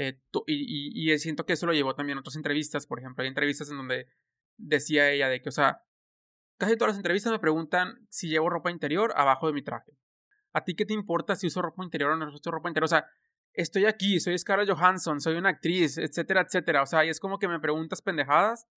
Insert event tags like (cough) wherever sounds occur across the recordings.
Eh, y, y, siento que eso lo llevó también a otras entrevistas, por ejemplo, hay entrevistas en donde decía ella de que, o sea, casi todas las entrevistas me preguntan si llevo ropa interior abajo de mi traje. ¿A ti qué te importa si uso ropa interior o no uso ropa interior? O sea, estoy aquí, soy Scarlett Johansson, soy una actriz, etcétera, etcétera. O sea, y es como que me preguntas pendejadas.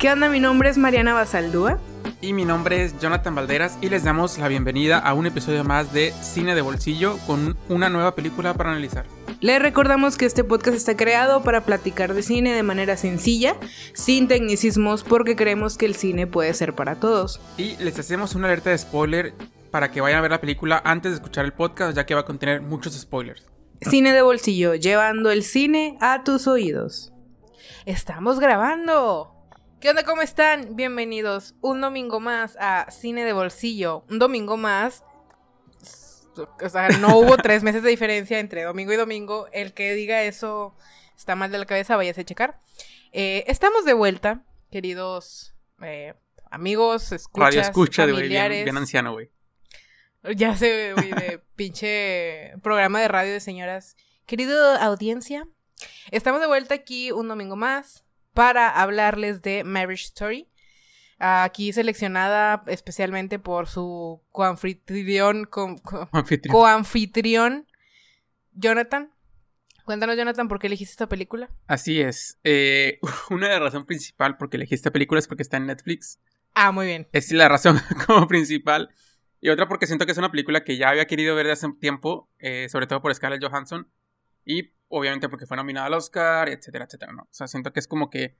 ¿Qué onda? Mi nombre es Mariana Basaldúa. Y mi nombre es Jonathan Valderas y les damos la bienvenida a un episodio más de Cine de Bolsillo con una nueva película para analizar. Les recordamos que este podcast está creado para platicar de cine de manera sencilla, sin tecnicismos, porque creemos que el cine puede ser para todos. Y les hacemos una alerta de spoiler para que vayan a ver la película antes de escuchar el podcast, ya que va a contener muchos spoilers. Cine de bolsillo, llevando el cine a tus oídos. ¡Estamos grabando! ¿Qué onda? ¿Cómo están? Bienvenidos un domingo más a Cine de Bolsillo. Un domingo más. O sea, no (laughs) hubo tres meses de diferencia entre domingo y domingo. El que diga eso está mal de la cabeza, váyase a checar. Eh, estamos de vuelta, queridos eh, amigos, escuchas, Radio escucha, familiares. De, bien, anciano, güey. Ya sé, güey, de (laughs) pinche programa de radio de señoras. Querido audiencia, estamos de vuelta aquí un domingo más para hablarles de Marriage Story. Aquí seleccionada especialmente por su coanfitrión, coanfitrión Jonathan. Cuéntanos, Jonathan, ¿por qué elegiste esta película? Así es. Eh, (laughs) una de las razones principal por qué elegí esta película es porque está en Netflix. Ah, muy bien. Es la razón (laughs) como principal. Y otra porque siento que es una película que ya había querido ver de hace tiempo, eh, sobre todo por Scarlett Johansson. Y obviamente porque fue nominada al Oscar, etcétera, etcétera, ¿no? O sea, siento que es como que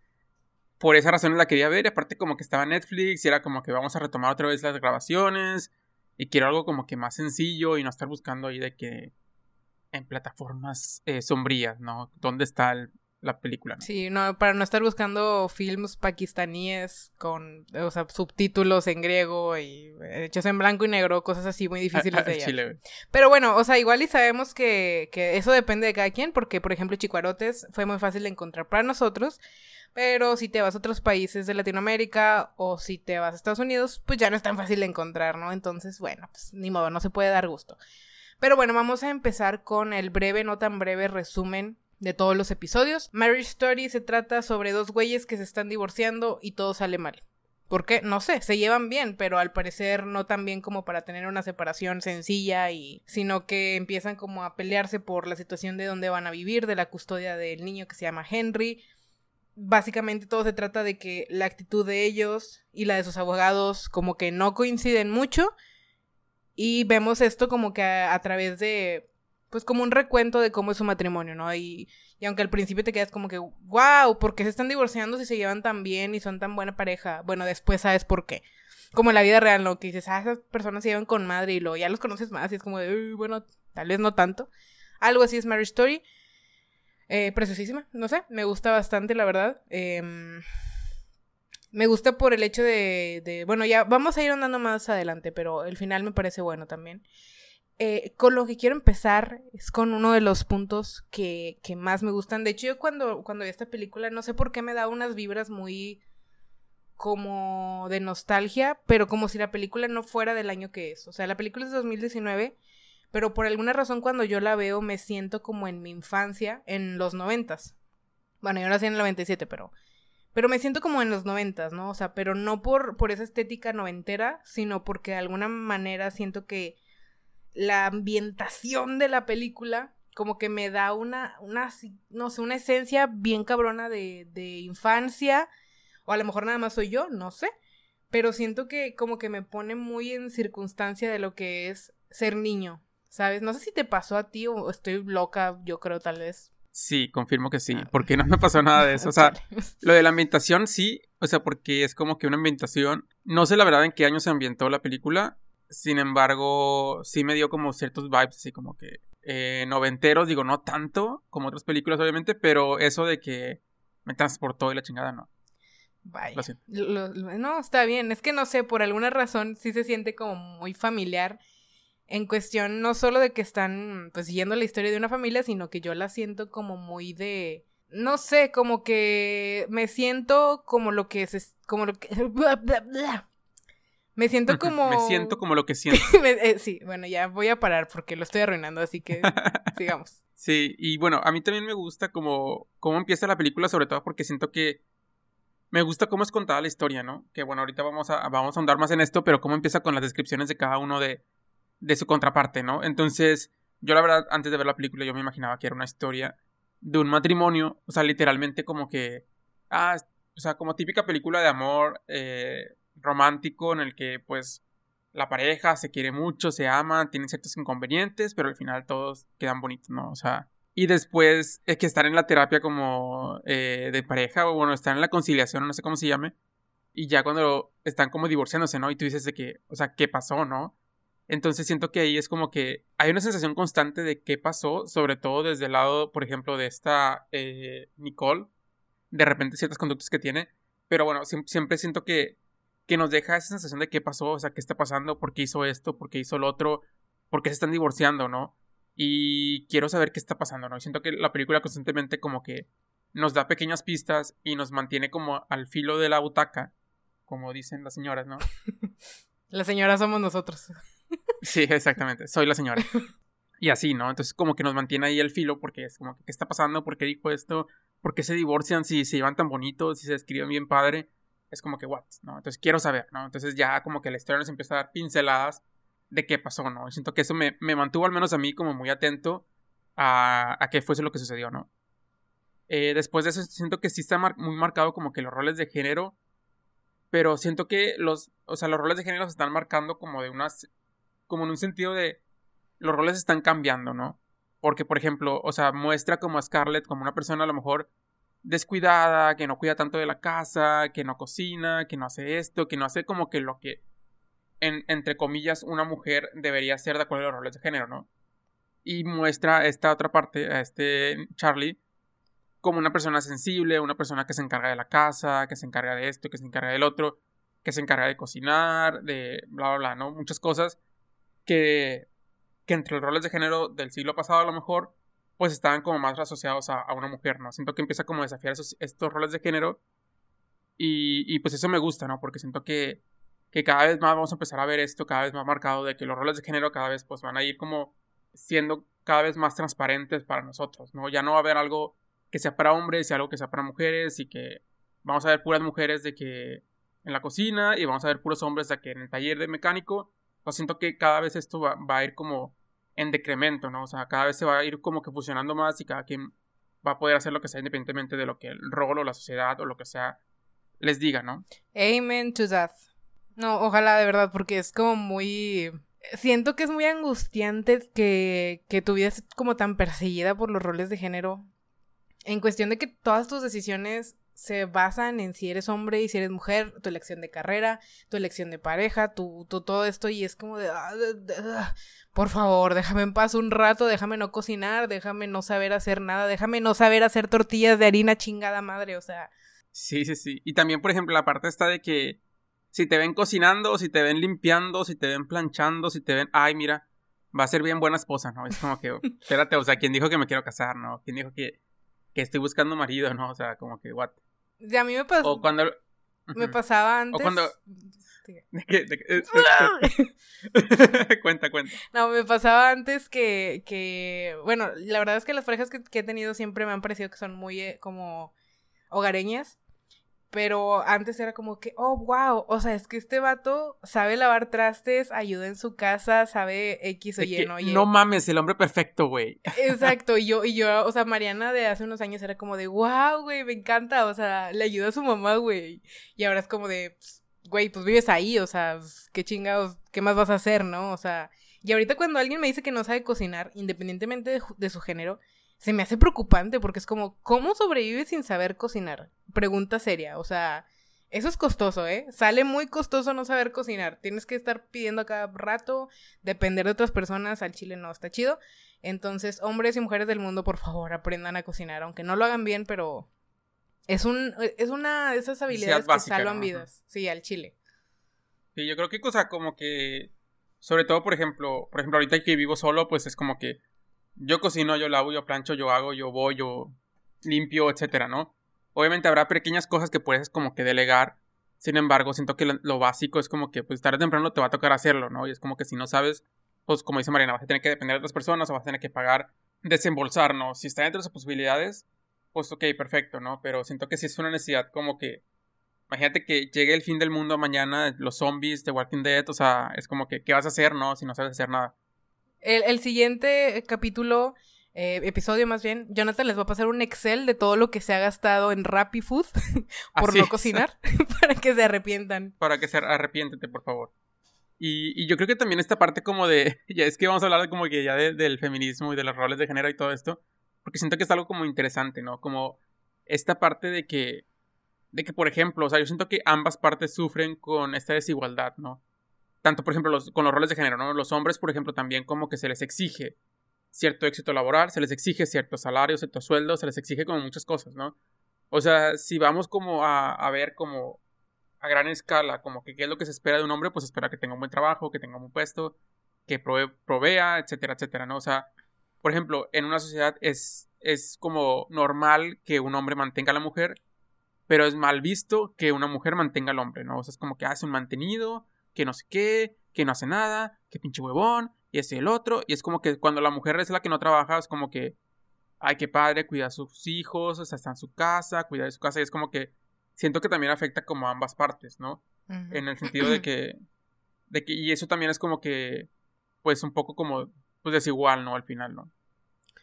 por esa razón la quería ver, aparte como que estaba en Netflix y era como que vamos a retomar otra vez las grabaciones y quiero algo como que más sencillo y no estar buscando ahí de que en plataformas eh, sombrías, ¿no? ¿Dónde está el, la película. Sí, no, para no estar buscando films pakistaníes con, o sea, subtítulos en griego y hechos en blanco y negro, cosas así muy difíciles de hallar. Pero bueno, o sea, igual y sabemos que, que eso depende de cada quien, porque, por ejemplo, Chicuarotes fue muy fácil de encontrar para nosotros, pero si te vas a otros países de Latinoamérica o si te vas a Estados Unidos, pues ya no es tan fácil de encontrar, ¿no? Entonces, bueno, pues ni modo, no se puede dar gusto. Pero bueno, vamos a empezar con el breve, no tan breve resumen de todos los episodios. Marriage Story se trata sobre dos güeyes que se están divorciando y todo sale mal. ¿Por qué? No sé, se llevan bien, pero al parecer no tan bien como para tener una separación sencilla y sino que empiezan como a pelearse por la situación de dónde van a vivir, de la custodia del niño que se llama Henry. Básicamente todo se trata de que la actitud de ellos y la de sus abogados como que no coinciden mucho y vemos esto como que a través de pues como un recuento de cómo es su matrimonio, ¿no? Y, y aunque al principio te quedas como que, wow, ¿por qué se están divorciando si se llevan tan bien y son tan buena pareja? Bueno, después sabes por qué. Como en la vida real, ¿no? Que dices, ah, esas personas se llevan con madre y luego ya los conoces más y es como de, bueno, tal vez no tanto. Algo así es Mary Story. Eh, preciosísima, no sé, me gusta bastante, la verdad. Em, me gusta por el hecho de, de, bueno, ya vamos a ir andando más adelante, pero el final me parece bueno también. Eh, con lo que quiero empezar es con uno de los puntos que, que, más me gustan. De hecho, yo cuando, cuando vi esta película, no sé por qué me da unas vibras muy como de nostalgia, pero como si la película no fuera del año que es. O sea, la película es de 2019, pero por alguna razón cuando yo la veo me siento como en mi infancia, en los noventas. Bueno, yo nací en el 97, pero... Pero me siento como en los noventas, ¿no? O sea, pero no por, por esa estética noventera, sino porque de alguna manera siento que la ambientación de la película como que me da una, una, no sé, una esencia bien cabrona de, de infancia, o a lo mejor nada más soy yo, no sé, pero siento que como que me pone muy en circunstancia de lo que es ser niño, ¿sabes? No sé si te pasó a ti o estoy loca, yo creo tal vez. Sí, confirmo que sí, ah. porque no me pasó nada de eso. O sea, (laughs) lo de la ambientación sí, o sea, porque es como que una ambientación, no sé la verdad en qué año se ambientó la película, sin embargo, sí me dio como ciertos vibes, así como que eh, noventeros, digo, no tanto como otras películas, obviamente, pero eso de que me transportó y la chingada, no. Vaya. no, está bien. Es que no sé, por alguna razón sí se siente como muy familiar. En cuestión no solo de que están pues siguiendo la historia de una familia, sino que yo la siento como muy de no sé, como que me siento como lo que es, como lo que... (laughs) Me siento como... me siento como lo que (laughs) siento. Eh, sí, bueno, ya voy a parar porque lo estoy arruinando, así que (laughs) sigamos. Sí, y bueno, a mí también me gusta como cómo empieza la película, sobre todo porque siento que me gusta cómo es contada la historia, ¿no? Que bueno, ahorita vamos a, vamos a ahondar más en esto, pero cómo empieza con las descripciones de cada uno de, de su contraparte, ¿no? Entonces, yo la verdad, antes de ver la película, yo me imaginaba que era una historia de un matrimonio, o sea, literalmente como que, ah, o sea, como típica película de amor eh, romántico en el que pues la pareja se quiere mucho, se ama, tienen ciertos inconvenientes, pero al final todos quedan bonitos, ¿no? O sea, y después es que estar en la terapia como eh, de pareja, o bueno, estar en la conciliación, no sé cómo se llame, y ya cuando están como divorciándose, ¿no? Y tú dices de que, o sea, ¿qué pasó, no? Entonces siento que ahí es como que hay una sensación constante de qué pasó, sobre todo desde el lado, por ejemplo, de esta eh, Nicole, de repente ciertas conductas que tiene, pero bueno, siempre siento que, que nos deja esa sensación de qué pasó, o sea, qué está pasando, por qué hizo esto, por qué hizo lo otro, por qué se están divorciando, ¿no? Y quiero saber qué está pasando, ¿no? Y siento que la película constantemente como que nos da pequeñas pistas y nos mantiene como al filo de la butaca, como dicen las señoras, ¿no? (laughs) Las señoras somos nosotros. (laughs) Sí, exactamente. Soy la señora. Y así, ¿no? Entonces como que nos mantiene ahí el filo porque es como que ¿qué está pasando? ¿Por qué dijo esto? ¿Por qué se divorcian si se llevan tan bonitos? Si se escriben bien padre. Es como que, what? ¿No? Entonces quiero saber, ¿no? Entonces ya como que la historia nos empieza a dar pinceladas de qué pasó, ¿no? Siento que eso me, mantuvo al menos a mí como muy atento a, a qué fuese lo que sucedió, ¿no? Eh, después de eso siento que sí está muy marcado como que los roles de género pero siento que los, o sea, los roles de género se están marcando como de unas, como en un sentido de, los roles están cambiando, ¿no? Porque, por ejemplo, o sea, muestra como a Scarlett como una persona a lo mejor descuidada, que no cuida tanto de la casa, que no cocina, que no hace esto, que no hace como que lo que, en, entre comillas, una mujer debería hacer de acuerdo a los roles de género, ¿no? Y muestra esta otra parte, a este Charlie, como una persona sensible, una persona que se encarga de la casa, que se encarga de esto, que se encarga del otro, que se encarga de cocinar, de bla, bla, bla, ¿no? Muchas cosas que, que entre los roles de género del siglo pasado a lo mejor, pues estaban como más asociados a, una mujer, ¿no? Siento que empieza como a desafiar esos, estos roles de género y, y, pues eso me gusta, ¿no? Porque siento que, que cada vez más vamos a empezar a ver esto cada vez más marcado de que los roles de género cada vez pues van a ir como siendo cada vez más transparentes para nosotros, ¿no? Ya no va a haber algo que sea para hombres y algo que sea para mujeres y que vamos a ver puras mujeres de que en la cocina y vamos a ver puros hombres de que en el taller de mecánico. Pues siento que cada vez esto va, a ir como en decremento, ¿no? O sea, cada vez se va a ir como que fusionando más y cada quien va a poder hacer lo que sea independientemente de lo que el rol o la sociedad o lo que sea les diga, ¿no? Amen to that. No, ojalá de verdad, porque es como muy... Siento que es muy angustiante que, que tu vida es como tan perseguida por los roles de género en cuestión de que todas tus decisiones se basan en si eres hombre y si eres mujer, tu elección de carrera, tu elección de pareja, tu, todo esto y es como de, ah, ah, por favor, déjame en paz un rato, déjame no cocinar, déjame no saber hacer nada, déjame no saber hacer tortillas de harina chingada madre, o sea. Sí, sí, sí. Y también, por ejemplo, la parte está de que si te ven cocinando, si te ven limpiando, si te ven planchando, si te ven, ay, mira, va a ser bien buena esposa, ¿no? Es como que, (laughs) espérate, o sea, ¿quién dijo que me quiero casar, no? ¿Quién dijo que que estoy buscando marido, ¿no? O sea, como que, what? Y a mí me pasó. O cuando. Me pasaba antes. O cuando. (laughs) ¿De qué? (laughs) (laughs) cuenta, cuenta. No, me pasaba antes que, que. Bueno, la verdad es que las parejas que, que he tenido siempre me han parecido que son muy eh, como hogareñas. Pero antes era como que, oh, wow, o sea, es que este vato sabe lavar trastes, ayuda en su casa, sabe X o Y, ¿no? No mames, el hombre perfecto, güey. (laughs) Exacto, y yo, y yo, o sea, Mariana de hace unos años era como de, wow, güey, me encanta, o sea, le ayuda a su mamá, güey. Y ahora es como de, güey, pues vives ahí, o sea, pues, qué chingados, qué más vas a hacer, ¿no? O sea, y ahorita cuando alguien me dice que no sabe cocinar, independientemente de su género, se me hace preocupante porque es como, ¿cómo sobrevives sin saber cocinar? Pregunta seria, o sea, eso es costoso, ¿eh? Sale muy costoso no saber cocinar. Tienes que estar pidiendo a cada rato, depender de otras personas, al chile no está chido. Entonces, hombres y mujeres del mundo, por favor, aprendan a cocinar, aunque no lo hagan bien, pero es un es una de esas habilidades que salvan vidas, sí, al chile. Sí, yo creo que cosa como que sobre todo, por ejemplo, por ejemplo, ahorita que vivo solo, pues es como que yo cocino, yo lavo, yo plancho, yo hago, yo voy, yo limpio, etcétera, ¿no? Obviamente habrá pequeñas cosas que puedes como que delegar. Sin embargo, siento que lo, básico es como que pues tarde o temprano te va a tocar hacerlo, ¿no? Y es como que si no sabes, pues como dice Marina, vas a tener que depender de otras personas o vas a tener que pagar, desembolsar, ¿no? Si está dentro de sus posibilidades, pues ok, perfecto, ¿no? Pero siento que si es una necesidad como que Imagínate que llegue el fin del mundo mañana, los zombies de Walking Dead, o sea, es como que, ¿qué vas a hacer, no? Si no sabes hacer nada. El, siguiente capítulo, eh, episodio más bien, Jonathan les va a pasar un Excel de todo lo que se ha gastado en Rappi Food (laughs) por no cocinar, (laughs) para que se arrepientan. Para que se arrepiéntete, por favor. Y, yo creo que también esta parte como de, (laughs) ya es que vamos a hablar como que ya del feminismo y de los roles de género y todo esto, porque siento que es algo como interesante, ¿no? Como esta parte de que de que, por ejemplo, o sea, yo siento que ambas partes sufren con esta desigualdad, ¿no? Tanto, por ejemplo, con los roles de género, ¿no? Los hombres, por ejemplo, también como que se les exige cierto éxito laboral, se les exige ciertos salarios, ciertos sueldos, se les exige como muchas cosas, ¿no? O sea, si vamos como a, a ver como a gran escala, como que qué es lo que se espera de un hombre, pues espera que tenga un buen trabajo, que tenga un buen puesto, que provea, etcétera, etcétera, ¿no? O sea, por ejemplo, en una sociedad es, es como normal que un hombre mantenga a la mujer pero es mal visto que una mujer mantenga al hombre, ¿no? O sea, es como que hace un mantenido, que no sé qué, que no hace nada, que pinche huevón, y ese y el otro, y es como que cuando la mujer es la que no trabaja, es como que, ay, qué padre, cuida a sus hijos, o sea, está en su casa, cuida de su casa, y es como que siento que también afecta como a ambas partes, ¿no? En el sentido de que, de que, y eso también es como que, pues un poco como, pues desigual, ¿no? Al final, ¿no?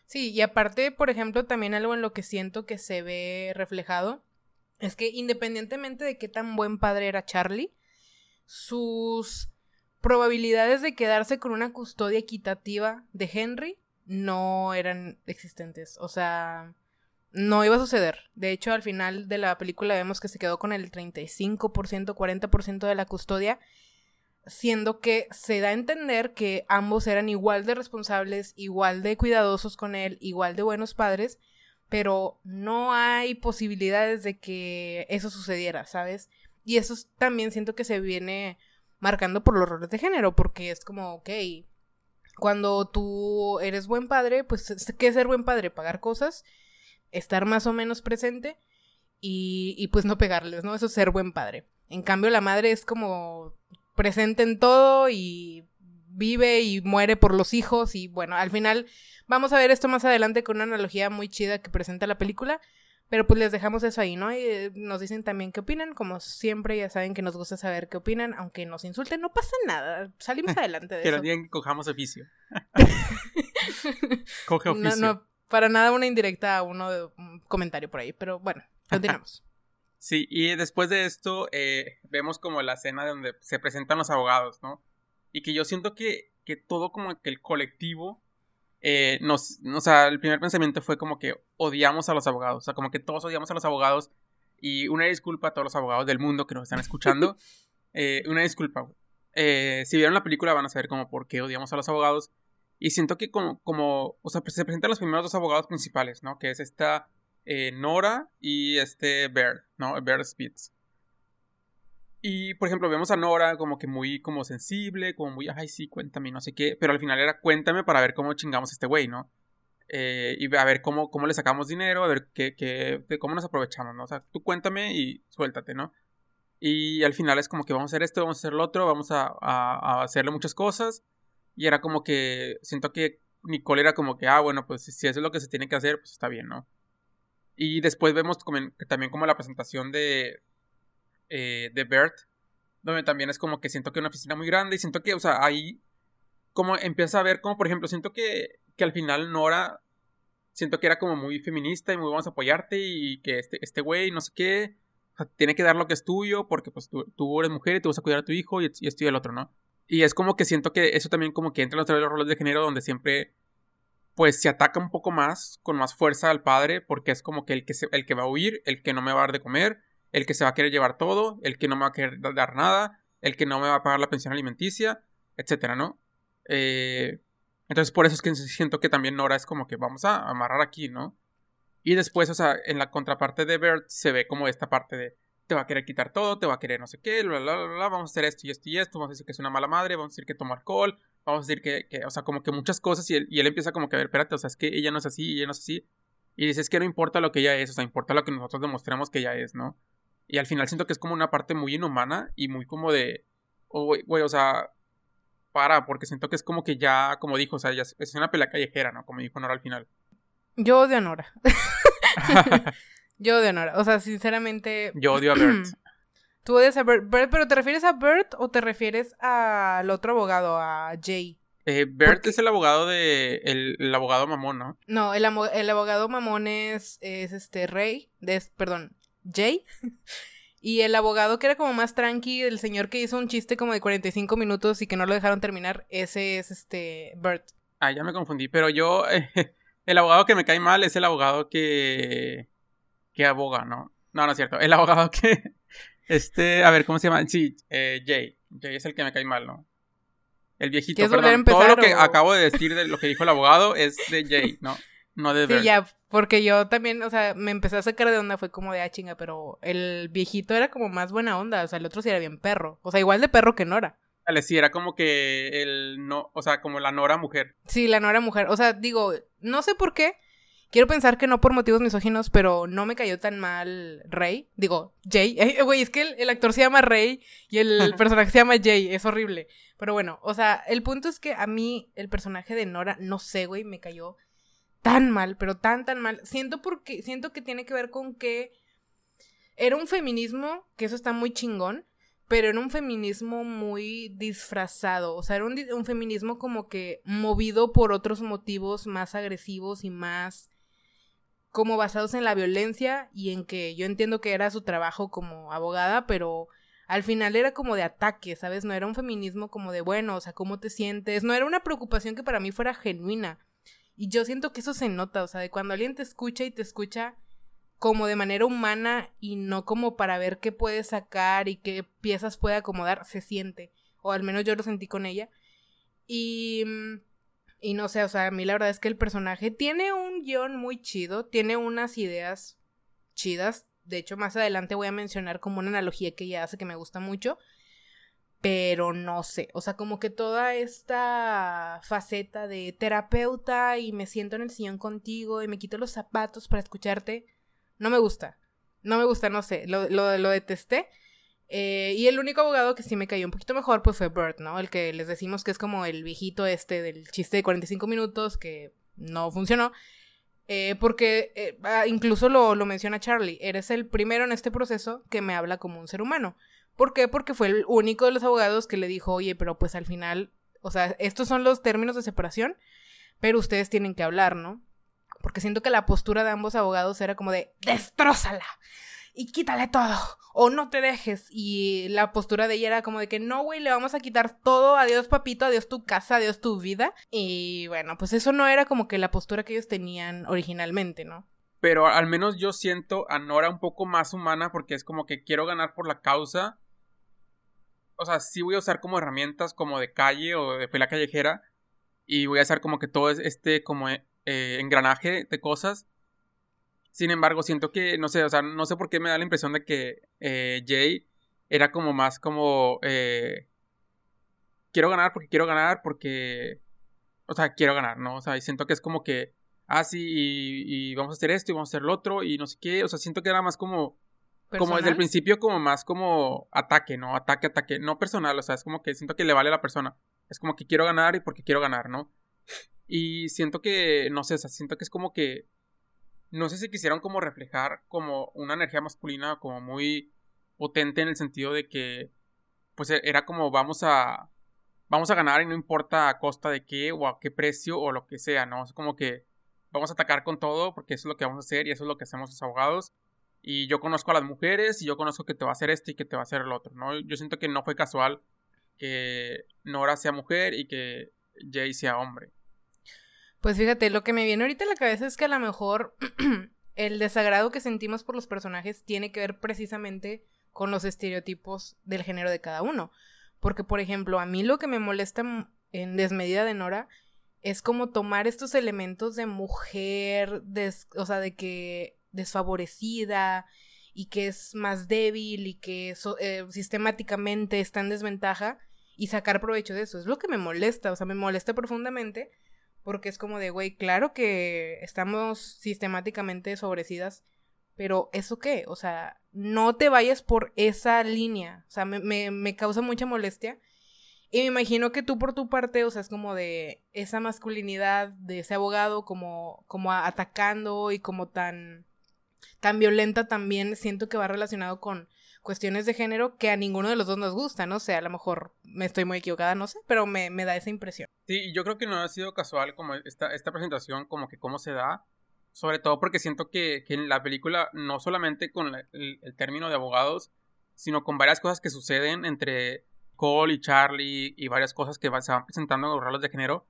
Sí, y aparte, por ejemplo, también algo en lo que siento que se ve reflejado es que independientemente de qué tan buen padre era Charlie, sus probabilidades de quedarse con una custodia equitativa de Henry no eran existentes. O sea, no iba a suceder. De hecho, al final de la película vemos que se quedó con el 35%, 40% de la custodia, siendo que se da a entender que ambos eran igual de responsables, igual de cuidadosos con él, igual de buenos padres, pero no hay posibilidades de que eso sucediera, ¿sabes? Y eso también siento que se viene marcando por los roles de género, porque es como, ok, cuando tú eres buen padre, pues, ¿qué es ser buen padre? Pagar cosas, estar más o menos presente y, y pues no pegarles, ¿no? Eso es ser buen padre. En cambio, la madre es como presente en todo y vive y muere por los hijos y bueno, al final Vamos a ver esto más adelante con una analogía muy chida que presenta la película. Pero pues les dejamos eso ahí, ¿no? Y eh, nos dicen también qué opinan. Como siempre, ya saben que nos gusta saber qué opinan. Aunque nos insulten, no pasa nada. Salimos (laughs) adelante de eso. bien que cojamos oficio. (laughs) Coge oficio. No, no, para nada una indirecta a uno de un comentario por ahí. Pero bueno, continuamos. sí, y después de esto, eh, vemos como la escena donde se presentan los abogados, ¿no? Y que yo siento que, que todo como que el colectivo eh, nos, o sea, el primer pensamiento fue como que odiamos a los abogados, o sea, como que todos odiamos a los abogados y una disculpa a todos los abogados del mundo que nos están escuchando, (laughs) eh, una disculpa, eh, si vieron la película van a saber como por qué odiamos a los abogados y siento que como, como o sea, se presentan los primeros dos abogados principales, ¿no? Que es esta Nora y este Bear, ¿no? Bear Spitz. Y, por ejemplo, vemos a Nora como que muy como sensible, como muy, ay, sí, cuéntame, no sé qué. Pero al final era cuéntame para ver cómo chingamos a este güey, ¿no? Eh, y a ver cómo, cómo le sacamos dinero, a ver qué, qué, cómo nos aprovechamos, ¿no? O sea, tú cuéntame y suéltate, ¿no? Y al final es como que vamos a hacer esto, vamos a hacer lo otro, vamos a, a, hacerle muchas cosas. Y era como que siento que Nicole era como que, ah, bueno, pues si eso es lo que se tiene que hacer, pues está bien, ¿no? Y después vemos también como la presentación de, eh, de Bert, donde también es como que siento que una oficina muy grande y siento que, o sea, ahí como empieza a ver como, por ejemplo, siento que, que al final Nora, siento que era como muy feminista y muy vamos a apoyarte y que este, este güey, no sé qué, tiene que dar lo que es tuyo porque pues tú, tú, eres mujer y te vas a cuidar a tu hijo y, y esto y el otro, ¿no? Y es como que siento que eso también como que entra en los roles de género donde siempre pues se ataca un poco más, con más fuerza al padre, porque es como que el que, el que va a huir, el que no me va a dar de comer, el que se va a querer llevar todo, el que no me va a querer dar nada, el que no me va a pagar la pensión alimenticia, etcétera, ¿no? Eh, entonces por eso es que siento que también Nora es como que vamos a amarrar aquí, ¿no? Y después, o sea, en la contraparte de Bert se ve como esta parte de te va a querer quitar todo, te va a querer no sé qué, bla, bla, bla, bla, vamos a hacer esto y esto y esto, vamos a decir que es una mala madre, vamos a decir que toma alcohol, vamos a decir que, o sea, como que muchas cosas y él, él empieza como que a ver, espérate, o sea, es que ella no es así, ella no es así. Y dices que no importa lo que ella es, o sea, importa lo que nosotros demostremos que ella es, ¿no? Y al final siento que es como una parte muy inhumana y muy como de, oh, güey, o sea, para, porque siento que es como que ya, como dijo, o sea, ya es una pelea callejera, ¿no? Como dijo Nora al final. Yo odio a Nora. (laughs) (laughs) Yo odio a Nora. O sea, sinceramente. Yo odio a Bert. (clears throat) Tú odias a Bert, pero ¿te refieres a Bert o te refieres al otro abogado, a Jay? Eh, Bert es el abogado de. El, abogado mamón, ¿no? No, el, el abogado mamón es, es este Rey. De, perdón, Jay. (laughs) y el abogado que era como más tranqui, el señor que hizo un chiste como de 45 minutos y que no lo dejaron terminar, ese es este Bert. Ah, ya me confundí, pero yo. (laughs) el abogado que me cae mal es el abogado que. que aboga, ¿no? No, no es cierto. El abogado (laughs) que. Este, a ver, ¿cómo se llama? Sí, eh, Jay. Jay es el que me cae mal, ¿no? El viejito, perdón. Todo lo que acabo de decir de lo que dijo el abogado es de Jay, ¿no? No de Sí, ya, porque yo también, o sea, me empecé a sacar de onda, fue como de, ah, chinga, pero el viejito era como más buena onda, o sea, el otro sí era bien perro, o sea, igual de perro que Nora. Dale, sí, era como que el no, o sea, como la Nora mujer. Sí, la Nora mujer, o sea, digo, no sé por qué, Quiero pensar que no por motivos misóginos, pero no me cayó tan mal Rey. Digo, Jay. (laughs) Güey, es que el, actor se llama Rey y el (laughs) personaje se llama Jay. Es horrible. Pero bueno, o sea, el punto es que a mí el personaje de Nora, no sé, güey, me cayó tan mal, pero tan, tan mal. Siento porque, siento que tiene que ver con que era un feminismo, que eso está muy chingón, pero era un feminismo muy disfrazado, o sea, era un, un, feminismo como que movido por otros motivos más agresivos y más como basados en la violencia y en que yo entiendo que era su trabajo como abogada, pero al final era como de ataque, ¿sabes? No era un feminismo como de, bueno, o sea, ¿cómo te sientes? No era una preocupación que para mí fuera genuina. Y yo siento que eso se nota, o sea, de cuando alguien te escucha y te escucha como de manera humana y no como para ver qué puede sacar y qué piezas puede acomodar, se siente. O al menos yo lo sentí con ella. Y mm, y no sé, o sea, a mí la verdad es que el personaje tiene un guion muy chido, tiene unas ideas chidas. De hecho, más adelante voy a mencionar como una analogía que ella hace que me gusta mucho. Pero no sé, o sea, como que toda esta faceta de terapeuta y me siento en el sillón contigo y me quito los zapatos para escucharte, no me gusta. No me gusta, no sé, lo, lo, lo detesté. Eh, y el único abogado que sí me cayó un poquito mejor, pues fue Bert, ¿no? El que les decimos que es como el viejito este del chiste de 45 minutos que no funcionó. Eh, porque eh, ah, incluso lo, lo, menciona Charlie, eres el primero en este proceso que me habla como un ser humano. ¿Por qué? Porque fue el único de los abogados que le dijo, oye, pero pues al final, o sea, estos son los términos de separación, pero ustedes tienen que hablar, ¿no? Porque siento que la postura de ambos abogados era como de, destrózala y quítale todo o no te dejes. Y la postura de ella era como de que no, güey, le vamos a quitar todo, adiós papito, adiós tu casa, adiós tu vida. Y bueno, pues eso no era como que la postura que ellos tenían originalmente, ¿no? Pero al menos yo siento a Nora un poco más humana porque es como que quiero ganar por la causa. O sea, sí voy a usar como herramientas como de calle o de pelea callejera. Y voy a hacer como que todo este como eh, engranaje de cosas sin embargo, siento que, no sé, o sea, no sé por qué me da la impresión de que eh, Jay era como más como... Eh, quiero ganar porque quiero ganar porque... O sea, quiero ganar, ¿no? O sea, y siento que es como que... Ah, sí, y, vamos a hacer esto y vamos a hacer lo otro y no sé qué. O sea, siento que era más como... Como desde el principio, como más como ataque, ¿no? Ataque, ataque. No personal, o sea, es como que siento que le vale a la persona. Es como que quiero ganar y porque quiero ganar, ¿no? Y siento que, no sé, o sea, siento que es como que no sé si quisieron como reflejar como una energía masculina como muy potente en el sentido de que pues e, era como vamos a vamos a ganar y no importa a costa de qué o a qué precio o lo que sea, ¿no? Es como que vamos a atacar con todo porque eso es lo que vamos a hacer y eso es lo que hacemos los abogados. Y yo conozco a las mujeres y yo conozco que te va a hacer esto y que te va a hacer el otro, ¿no? Yo siento que no fue casual que Nora sea mujer y que Jay sea hombre. Pues fíjate, lo que me viene ahorita a la cabeza es que a lo mejor (clears throat) el desagrado que sentimos por los personajes tiene que ver precisamente con los estereotipos del género de cada uno. Porque, por ejemplo, a mí lo que me molesta en desmedida de Nora es como tomar estos elementos de mujer, o sea, de que desfavorecida y que es más débil y que eh, sistemáticamente está en desventaja y sacar provecho de eso. Es lo que me molesta, o sea, me molesta profundamente porque es como de, güey, claro que estamos sistemáticamente sobrecidas, pero ¿eso qué? O sea, no te vayas por esa línea, o sea, me, me causa mucha molestia. Y me imagino que tú por tu parte, o sea, es como de esa masculinidad de ese abogado como, como atacando y como tan, tan violenta también, siento que va relacionado con cuestiones de género que a ninguno de los dos nos gusta, no sé, a lo mejor me estoy muy equivocada, no sé, pero me, da esa impresión. Sí, yo creo que no ha sido casual como esta, esta presentación, como que cómo se da, sobre todo porque siento que, en la película, no solamente con el, término de abogados, sino con varias cosas que suceden entre Cole y Charlie y varias cosas que se van presentando en los roles de género.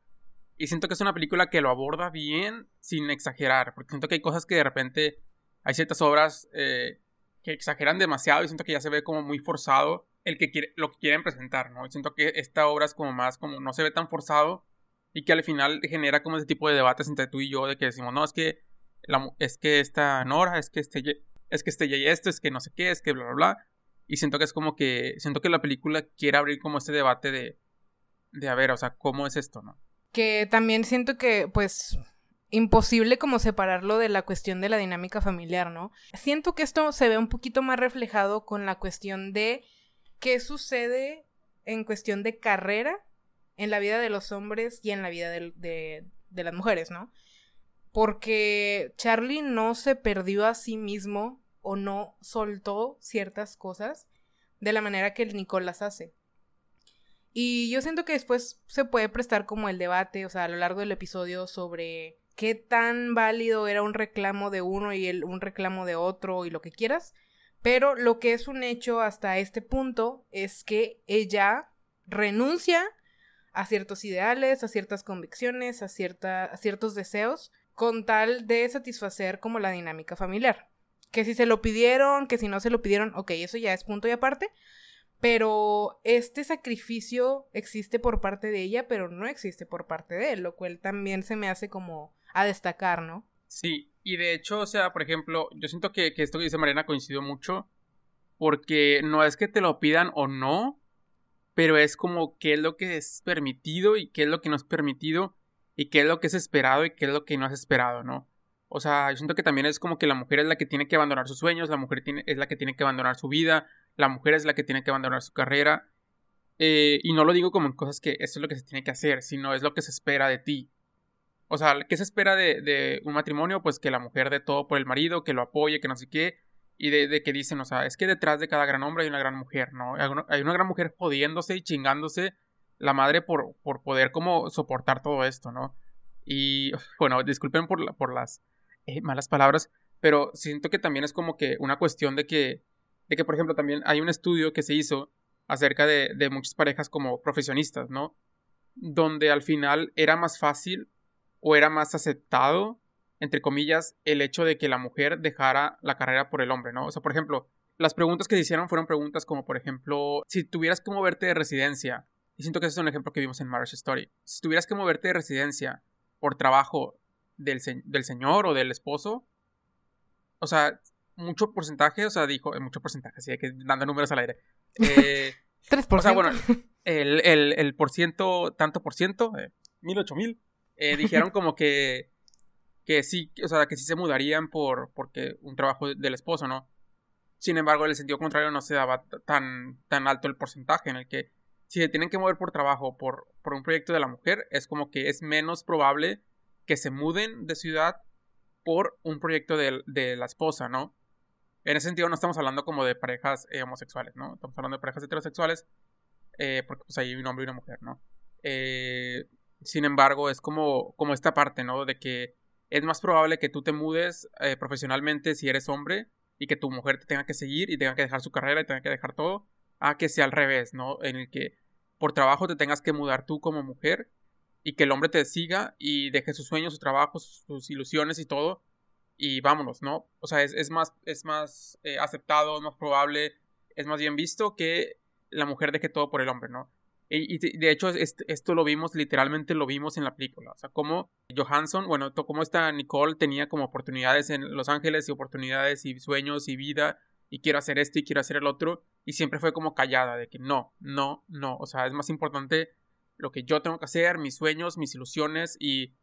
Y siento que es una película que lo aborda bien sin exagerar, porque siento que hay cosas que de repente hay ciertas obras eh, que exageran demasiado y siento que ya se ve como muy forzado el que lo que quieren presentar, ¿no? Y siento que esta obra es como más, como no se ve tan forzado y que al final genera como ese tipo de debates entre tú y yo de que decimos, no, es que, es que esta Nora, es que este, es que este y esto, es que no sé qué, es que bla, bla, bla. Y siento que es como que, siento que la película quiere abrir como este debate de, de a ver, o sea, ¿cómo es esto, no? Que también siento que, pues, imposible como separarlo de la cuestión de la dinámica familiar, ¿no? Siento que esto se ve un poquito más reflejado con la cuestión de qué sucede en cuestión de carrera en la vida de los hombres y en la vida de, de, las mujeres, ¿no? Porque Charlie no se perdió a sí mismo o no soltó ciertas cosas de la manera que Nicole las hace. Y yo siento que después se puede prestar como el debate, o sea, a lo largo del episodio sobre qué tan válido era un reclamo de uno y un reclamo de otro y lo que quieras. Pero lo que es un hecho hasta este punto es que ella renuncia a ciertos ideales, a ciertas convicciones, a, a ciertos deseos, con tal de satisfacer como la dinámica familiar. Que si se lo pidieron, que si no se lo pidieron, ok, eso ya es punto y aparte. Pero este sacrificio existe por parte de ella, pero no existe por parte de él, lo cual también se me hace como a destacar, ¿no? Sí, y de hecho, o sea, por ejemplo, yo siento que, esto que dice Mariana coincidió mucho, porque no es que te lo pidan o no, pero es como qué es lo que es permitido y qué es lo que no es permitido, y qué es lo que es esperado y qué es lo que no es esperado, ¿no? O sea, yo siento que también es como que la mujer es la que tiene que abandonar sus sueños, la mujer tiene, es la que tiene que abandonar su vida, la mujer es la que tiene que abandonar su carrera. Eh, y no lo digo como en cosas que esto es lo que se tiene que hacer, sino es lo que se espera de ti. O sea, ¿qué se espera de, un matrimonio? Pues que la mujer dé todo por el marido, que lo apoye, que no sé qué. Y de, que dicen, o sea, es que detrás de cada gran hombre hay una gran mujer, ¿no? Hay una, gran mujer jodiéndose y chingándose la madre por, por poder como soportar todo esto, ¿no? Y (laughs) bueno, disculpen por, por las eh, malas palabras, pero siento que también es como que una cuestión de que, de que, por ejemplo, también hay un estudio que se hizo acerca de, de muchas parejas como profesionistas, ¿no? Donde al final era más fácil o era más aceptado, entre comillas, el hecho de que la mujer dejara la carrera por el hombre, ¿no? O sea, por ejemplo, las preguntas que se hicieron fueron preguntas como, por ejemplo, si tuvieras que moverte de residencia, y siento que ese es un ejemplo que vimos en Marriage Story, si tuvieras que moverte de residencia por trabajo del, del señor o del esposo, o sea, mucho porcentaje, o sea, dijo, mucho porcentaje, así que dando números al aire. (laughs) Eh, 3%. O sea, bueno, el, el, el por ciento, tanto por ciento, eh, mil, ocho mil, eh, dijeron como que, que sí, o sea, que sí se mudarían por porque un trabajo del esposo, ¿no? Sin embargo, en el sentido contrario no se daba tan, tan alto el porcentaje en el que si se tienen que mover por trabajo por, por un proyecto de la mujer, es como que es menos probable que se muden de ciudad por un proyecto de, de la esposa, ¿no? En ese sentido no estamos hablando como de parejas eh, homosexuales, ¿no? Estamos hablando de parejas heterosexuales, eh, porque pues hay un hombre y una mujer, ¿no? Eh, sin embargo, es como, como esta parte, ¿no? De que es más probable que tú te mudes eh, profesionalmente si eres hombre y que tu mujer te tenga que seguir y tenga que dejar su carrera y tenga que dejar todo, a que sea al revés, ¿no? En el que por trabajo te tengas que mudar tú como mujer y que el hombre te siga y deje sus sueños, sus trabajos, sus ilusiones y todo y vámonos, ¿no? O sea, es, más, es más eh, aceptado, más probable, es más bien visto que la mujer deje todo por el hombre, ¿no? Y, de hecho, esto lo vimos, literalmente lo vimos en la película. O sea, como Johansson, bueno, como esta Nicole tenía como oportunidades en Los Ángeles y oportunidades y sueños y vida, y quiero hacer esto y quiero hacer el otro, y siempre fue como callada de que no, no, no. O sea, es más importante lo que yo tengo que hacer, mis sueños, mis ilusiones, y,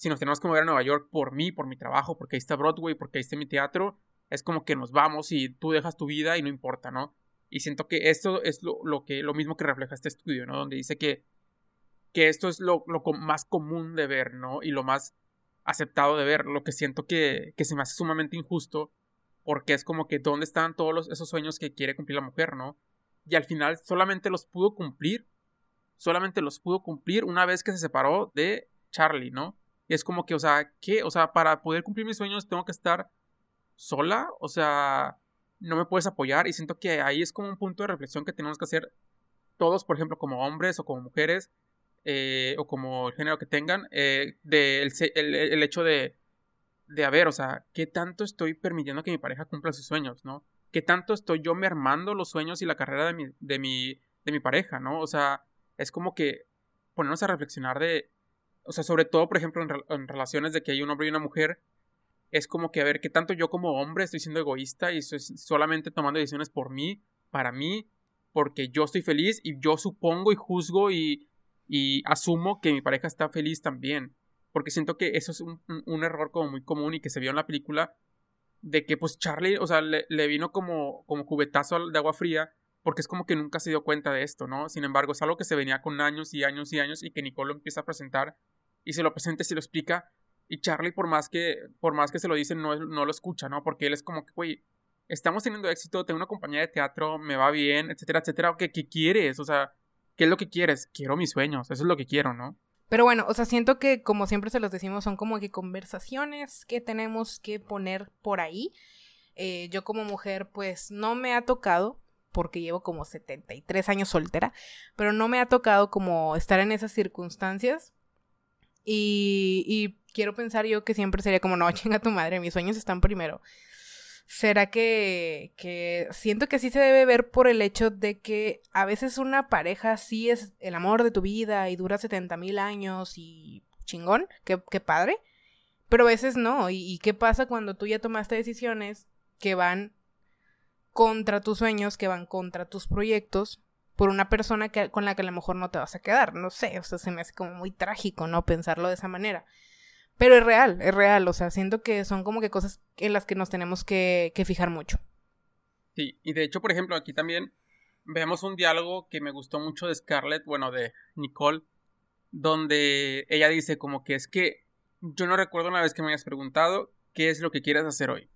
si nos tenemos que mover a Nueva York por mí, por mi trabajo, porque ahí está Broadway, porque ahí está mi teatro, es como que nos vamos y tú dejas tu vida y no importa, ¿no? Y siento que esto es lo, que, lo mismo que refleja este estudio, ¿no? Donde dice que, que esto es lo, lo más común de ver, ¿no? Y lo más aceptado de ver, lo que siento que, que se me hace sumamente injusto, porque es como que dónde están todos esos sueños que quiere cumplir la mujer, ¿no? Y al final solamente los pudo cumplir, solamente los pudo cumplir una vez que se separó de Charlie, ¿no? Y es como que, o sea, ¿qué? O sea, para poder cumplir mis sueños tengo que estar sola, o sea, no me puedes apoyar y siento que ahí es como un punto de reflexión que tenemos que hacer todos, por ejemplo, como hombres o como mujeres, eh, o como el género que tengan, eh, de el, hecho de, de, a ver, o sea, ¿qué tanto estoy permitiendo que mi pareja cumpla sus sueños, no? ¿Qué tanto estoy yo mermando los sueños y la carrera de mi, de mi, de mi pareja, no? O sea, es como que ponernos a reflexionar de, o sea, sobre todo, por ejemplo, en, relaciones de que hay un hombre y una mujer, es como que a ver qué tanto yo como hombre estoy siendo egoísta y solamente tomando decisiones por mí, para mí, porque yo estoy feliz y yo supongo y juzgo y, y asumo que mi pareja está feliz también. Porque siento que eso es un, error como muy común y que se vio en la película. De que pues Charlie, o sea, le, vino como, como cubetazo de agua fría. Porque es como que nunca se dio cuenta de esto, ¿no? Sin embargo, es algo que se venía con años y años y años y que Nicole lo empieza a presentar y se lo presenta y se lo explica. Y Charlie, por más que, por más que se lo dice, no, no lo escucha, ¿no? Porque él es como que, güey, estamos teniendo éxito, tengo una compañía de teatro, me va bien, etcétera, etcétera. ¿Qué, qué quieres? O sea, ¿Qué es lo que quieres? Quiero mis sueños, eso es lo que quiero, ¿no? Pero bueno, o sea, siento que como siempre se los decimos, son como que conversaciones que tenemos que poner por ahí. Eh, yo como mujer, pues no me ha tocado, porque llevo como 73 años soltera, pero no me ha tocado como estar en esas circunstancias. Y, y quiero pensar yo que siempre sería como, no, (laughs) chinga tu madre, mis sueños están primero. ¿Será que, que siento que sí se debe ver por el hecho de que a veces una pareja sí es el amor de tu vida y dura 70 mil años y chingón, qué, qué padre, pero a veces no. ¿Y, qué pasa cuando tú ya tomaste decisiones que van contra tus sueños, que van contra tus proyectos, por una persona que, con la que a lo mejor no te vas a quedar? No sé, o sea, se me hace como muy trágico, ¿no? Pensarlo de esa manera. Pero es real, es real, o sea, siento que son como que cosas en las que nos tenemos que, fijar mucho. Sí, y de hecho, por ejemplo, aquí también vemos un diálogo que me gustó mucho de Scarlett, bueno, de Nicole, donde ella dice como que es que yo no recuerdo una vez que me hayas preguntado qué es lo que quieres hacer hoy.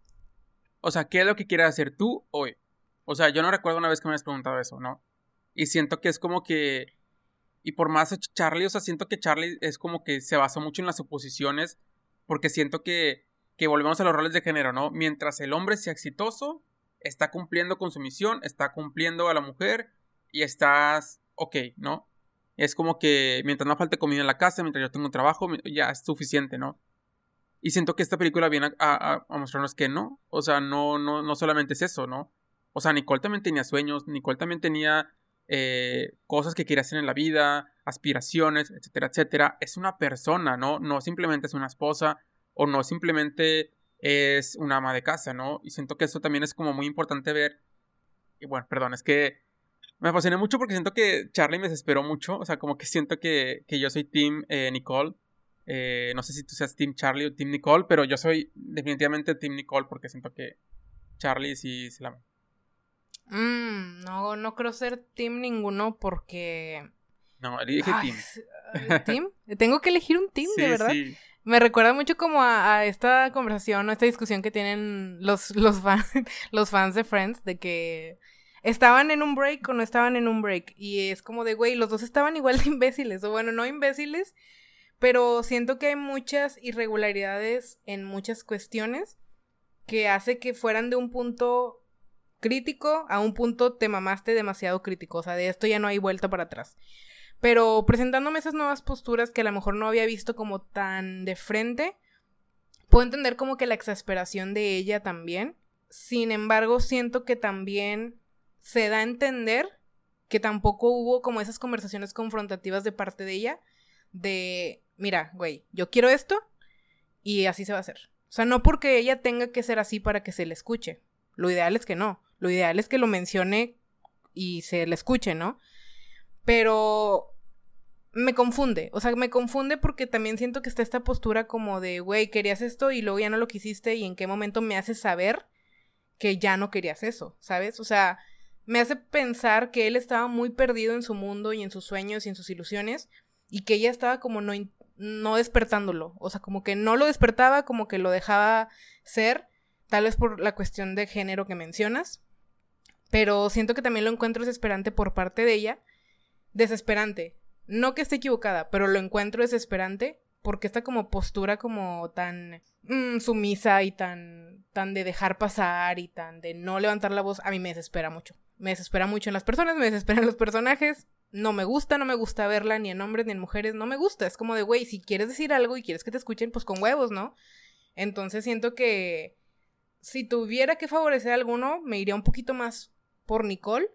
O sea, ¿qué es lo que quieres hacer tú hoy? O sea, yo no recuerdo una vez que me hayas preguntado eso, ¿no? Y siento que es como que y por más Charlie, o sea, siento que Charlie es como que se basó mucho en las oposiciones, porque siento que, que volvemos a los roles de género, ¿no? Mientras el hombre sea exitoso, está cumpliendo con su misión, está cumpliendo a la mujer y estás ok, ¿no? Es como que mientras no falte comida en la casa, mientras yo tengo un trabajo, ya es suficiente, ¿no? Y siento que esta película viene a, a, mostrarnos que no, o sea, no, no, no solamente es eso, ¿no? O sea, Nicole también tenía sueños, Nicole también tenía eh, cosas que quiere hacer en la vida, aspiraciones, etcétera, etcétera. Es una persona, ¿no? No simplemente es una esposa o no simplemente es una ama de casa, ¿no? Y siento que eso también es como muy importante ver. Y bueno, perdón, es que me apasioné mucho porque siento que Charlie me desesperó mucho. O sea, como que siento que, yo soy Team eh, Nicole. Eh, no sé si tú seas Team Charlie o Team Nicole, pero yo soy definitivamente Team Nicole porque siento que Charlie sí se la Mm, no, no creo ser team ninguno porque. No, elige team. ¿Team? (laughs) Tengo que elegir un team, de verdad. Me recuerda mucho como a, esta conversación o esta discusión que tienen los, (laughs) los, fans, los fans de Friends, de que estaban en un break o no estaban en un break. Y es como de, güey, los dos estaban igual de imbéciles. O bueno, no imbéciles, pero siento que hay muchas irregularidades en muchas cuestiones que hace que fueran de un punto crítico a un punto te mamaste demasiado crítico, o sea, de esto ya no hay vuelta para atrás. Pero presentándome esas nuevas posturas que a lo mejor no había visto como tan de frente, puedo entender como que la exasperación de ella también. Sin embargo, siento que también se da a entender que tampoco hubo como esas conversaciones confrontativas de parte de ella de, mira, güey, yo quiero esto y así se va a hacer. O sea, no porque ella tenga que ser así para que se le escuche. Lo ideal es que no. Lo ideal es que lo mencione y se le escuche, ¿no? Pero me confunde, o sea, me confunde porque también siento que está esta postura como de, güey, querías esto y luego ya no lo quisiste y en qué momento me hace saber que ya no querías eso, ¿sabes? O sea, me hace pensar que él estaba muy perdido en su mundo y en sus sueños y en sus ilusiones y que ella estaba como no, no despertándolo, o sea, como que no lo despertaba, como que lo dejaba ser, tal vez por la cuestión de género que mencionas, pero siento que también lo encuentro desesperante por parte de ella, desesperante, no que esté equivocada, pero lo encuentro desesperante porque esta como postura como tan mm, sumisa y tan, tan de dejar pasar y tan de no levantar la voz, a mí me desespera mucho. Me desespera mucho en las personas, me desespera en los personajes. No me gusta, no me gusta verla ni en hombres ni en mujeres, no me gusta. Es como de, güey, si quieres decir algo y quieres que te escuchen, pues con huevos, ¿no? Entonces siento que si tuviera que favorecer a alguno, me iría un poquito más por Nicole,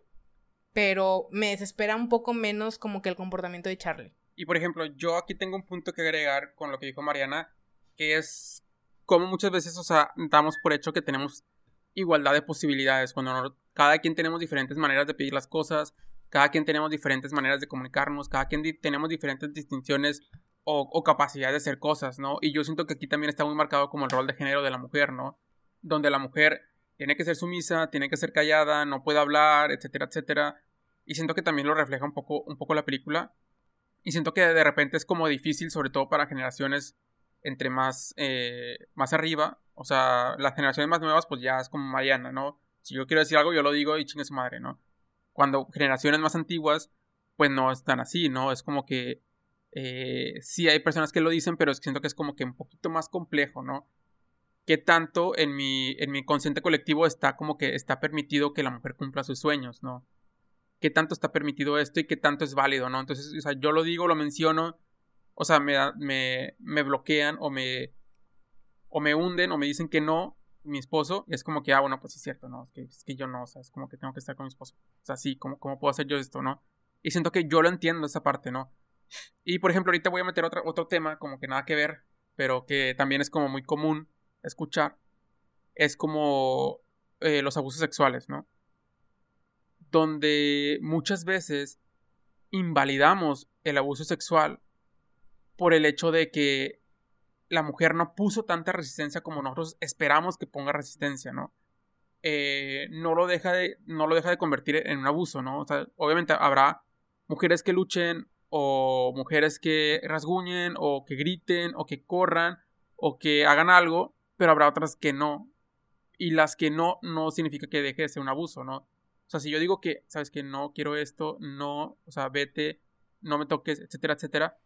pero me desespera un poco menos como que el comportamiento de Charlie. Y por ejemplo, yo aquí tengo un punto que agregar con lo que dijo Mariana, que es como muchas veces, o sea, damos por hecho que tenemos igualdad de posibilidades, cuando cada quien tenemos diferentes maneras de pedir las cosas, cada quien tenemos diferentes maneras de comunicarnos, cada quien tenemos diferentes distinciones o, o capacidad de hacer cosas, ¿no? Y yo siento que aquí también está muy marcado como el rol de género de la mujer, ¿no? Donde la mujer tiene que ser sumisa, tiene que ser callada, no puede hablar, etcétera, etcétera. Y siento que también lo refleja un poco, un poco la película. Y siento que de repente es como difícil, sobre todo para generaciones entre más, eh, más arriba. O sea, las generaciones más nuevas, pues ya es como Mariana, ¿no? Si yo quiero decir algo, yo lo digo y chingue su madre, ¿no? Cuando generaciones más antiguas, pues no están así, ¿no? Es como que eh, sí hay personas que lo dicen, pero siento que es como que un poquito más complejo, ¿no? ¿Qué tanto en mi, en mi consciente colectivo está como que está permitido que la mujer cumpla sus sueños, ¿no? qué tanto está permitido esto y qué tanto es válido, ¿no? Entonces, o sea, yo lo digo, lo menciono, o sea, me, me, me bloquean o me, o me hunden o me dicen que no, mi esposo, es como que, ah, bueno, pues sí es cierto, ¿no? Es que, es que yo no, o sea, es como que tengo que estar con mi esposo. O sea, sí, ¿cómo, ¿cómo puedo hacer yo esto, no? Y siento que yo lo entiendo esa parte, ¿no? Y por ejemplo, ahorita voy a meter otro, otro tema, como que nada que ver, pero que también es como muy común escuchar. Es como eh, los abusos sexuales, ¿no? donde muchas veces invalidamos el abuso sexual por el hecho de que la mujer no puso tanta resistencia como nosotros esperamos que ponga resistencia, ¿no? Eh, no, lo deja de, no lo deja de convertir en un abuso, ¿no? O sea, obviamente habrá mujeres que luchen o mujeres que rasguñen o que griten o que corran o que hagan algo, pero habrá otras que no. Y las que no, no significa que deje de ser un abuso, ¿no? O sea, si yo digo que, sabes que no quiero esto, no, o sea, vete, no me toques, etcétera, etcétera.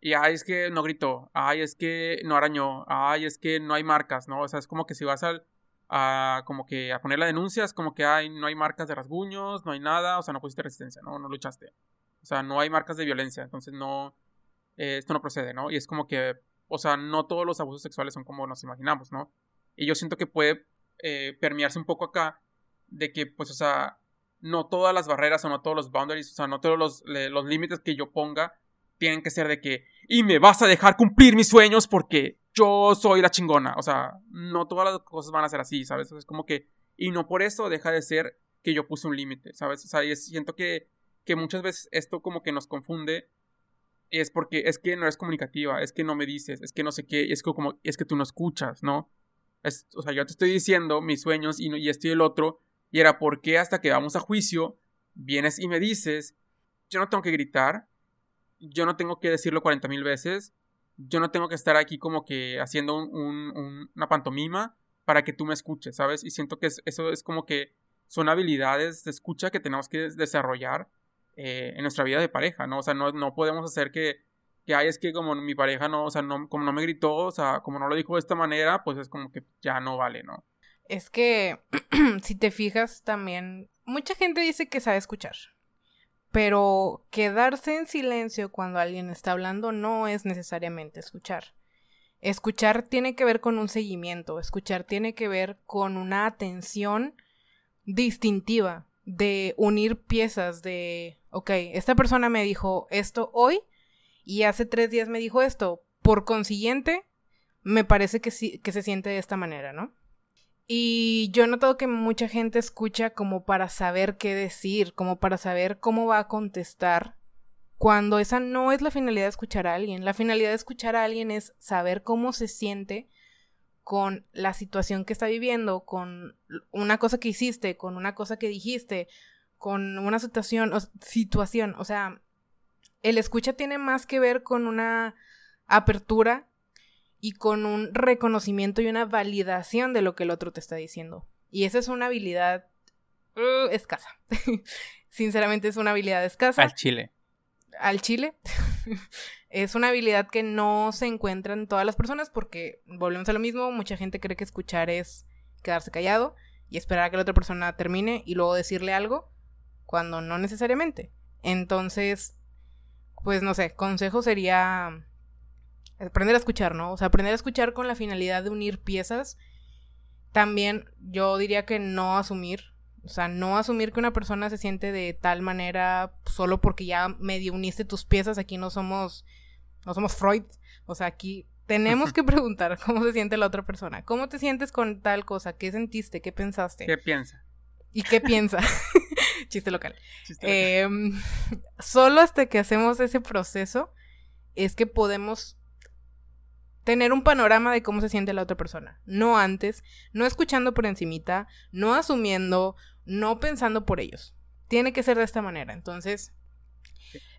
Y ay, es que no gritó, ay, es que no arañó, ay, es que no hay marcas, ¿no? O sea, es como que si vas al, a, como que a poner la denuncia, es como que hay, no hay marcas de rasguños, no hay nada, o sea, no pusiste resistencia, ¿no? No luchaste. O sea, no hay marcas de violencia, entonces no, eh, esto no procede, ¿no? Y es como que, o sea, no todos los abusos sexuales son como nos imaginamos, ¿no? Y yo siento que puede eh, permearse un poco acá de que, pues, o sea, no todas las barreras o no todos los boundaries, o sea, no todos los, los límites que yo ponga tienen que ser de que, y me vas a dejar cumplir mis sueños porque yo soy la chingona. O sea, no todas las cosas van a ser así, ¿sabes? Es como que, y no por eso deja de ser que yo puse un límite, ¿sabes? O sea, y siento que, que muchas veces esto como que nos confunde. Es porque es que no eres comunicativa, es que no me dices, es que no sé qué, es que como, es que tú no escuchas, ¿no? Es, o sea, yo te estoy diciendo mis sueños y, y esto y el otro, y era, ¿por qué hasta que vamos a juicio vienes y me dices, yo no tengo que gritar, yo no tengo que decirlo 40 mil veces, yo no tengo que estar aquí como que haciendo una pantomima para que tú me escuches, ¿sabes? Y siento que eso es como que son habilidades de escucha que tenemos que desarrollar eh, en nuestra vida de pareja, ¿no? O sea, no, no podemos hacer que, que hay es que como mi pareja no, o sea, no, como no me gritó, o sea, como no lo dijo de esta manera, pues es como que ya no vale, ¿no? es que (clears throat) si te fijas también, mucha gente dice que sabe escuchar, pero quedarse en silencio cuando alguien está hablando no es necesariamente escuchar. Escuchar tiene que ver con un seguimiento, escuchar tiene que ver con una atención distintiva, de unir piezas, de, ok, esta persona me dijo esto hoy y hace tres días me dijo esto, por consiguiente, me parece que, sí, que se siente de esta manera, ¿no? Y yo he notado que mucha gente escucha como para saber qué decir, como para saber cómo va a contestar cuando esa no es la finalidad de escuchar a alguien. La finalidad de escuchar a alguien es saber cómo se siente con la situación que está viviendo, con una cosa que hiciste, con una cosa que dijiste, con una situación, o, situación, o sea, el escucha tiene más que ver con una apertura y con un reconocimiento y una validación de lo que el otro te está diciendo. Y esa es una habilidad uh, escasa. (laughs) Sinceramente es una habilidad escasa. Al chile. Al chile. (laughs) (laughs) es una habilidad que no se encuentra en todas las personas porque, volvemos a lo mismo, mucha gente cree que escuchar es quedarse callado y esperar a que la otra persona termine y luego decirle algo, cuando no necesariamente. Entonces, pues no sé, consejo sería aprender a escuchar, ¿no? O sea, aprender a escuchar con la finalidad de unir piezas. También yo diría que no asumir, o sea, no asumir que una persona se siente de tal manera solo porque ya medio uniste tus piezas. Aquí no somos, no somos Freud. O sea, aquí tenemos que (laughs) preguntar cómo se siente la otra persona. ¿Cómo te sientes con tal cosa? ¿Qué sentiste? ¿Qué pensaste? ¿Qué piensa? ¿Y qué piensa? (laughs) Chiste local. Em, (laughs) solo hasta que hacemos ese proceso es que podemos tener un panorama de cómo se siente la otra persona. No antes, no escuchando por encimita, no asumiendo, no pensando por ellos. Tiene que ser de esta manera. Entonces,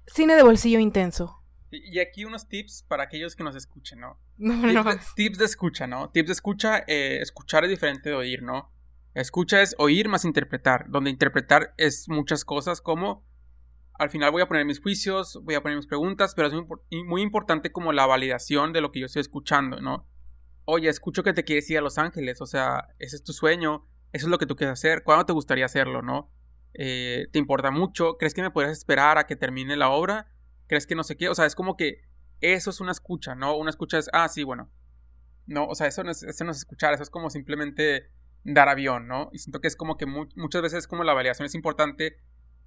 cine de bolsillo intenso. Y aquí unos tips para aquellos que nos escuchen, ¿no? (laughs) no, tips, De, tips, De, escucha, ¿no? Tips de escucha, eh, escuchar es diferente de oír, ¿no? Escucha es oír más interpretar, donde interpretar es muchas cosas como al final voy a poner mis juicios, voy a poner mis preguntas, pero es muy, importante como la validación de lo que yo estoy escuchando, ¿no? Oye, escucho que te quieres ir a Los Ángeles, o sea, ese es tu sueño, eso es lo que tú quieres hacer, ¿cuándo te gustaría hacerlo, no? Eh, ¿Te importa mucho? ¿Crees que me podrías esperar a que termine la obra? ¿Crees que no sé qué? O sea, es como que eso es una escucha, ¿no? Una escucha es, ah, sí, bueno. No, o sea, eso no es, eso no es escuchar, eso es como simplemente dar avión, ¿no? Y siento que es como que muchas veces como la validación es importante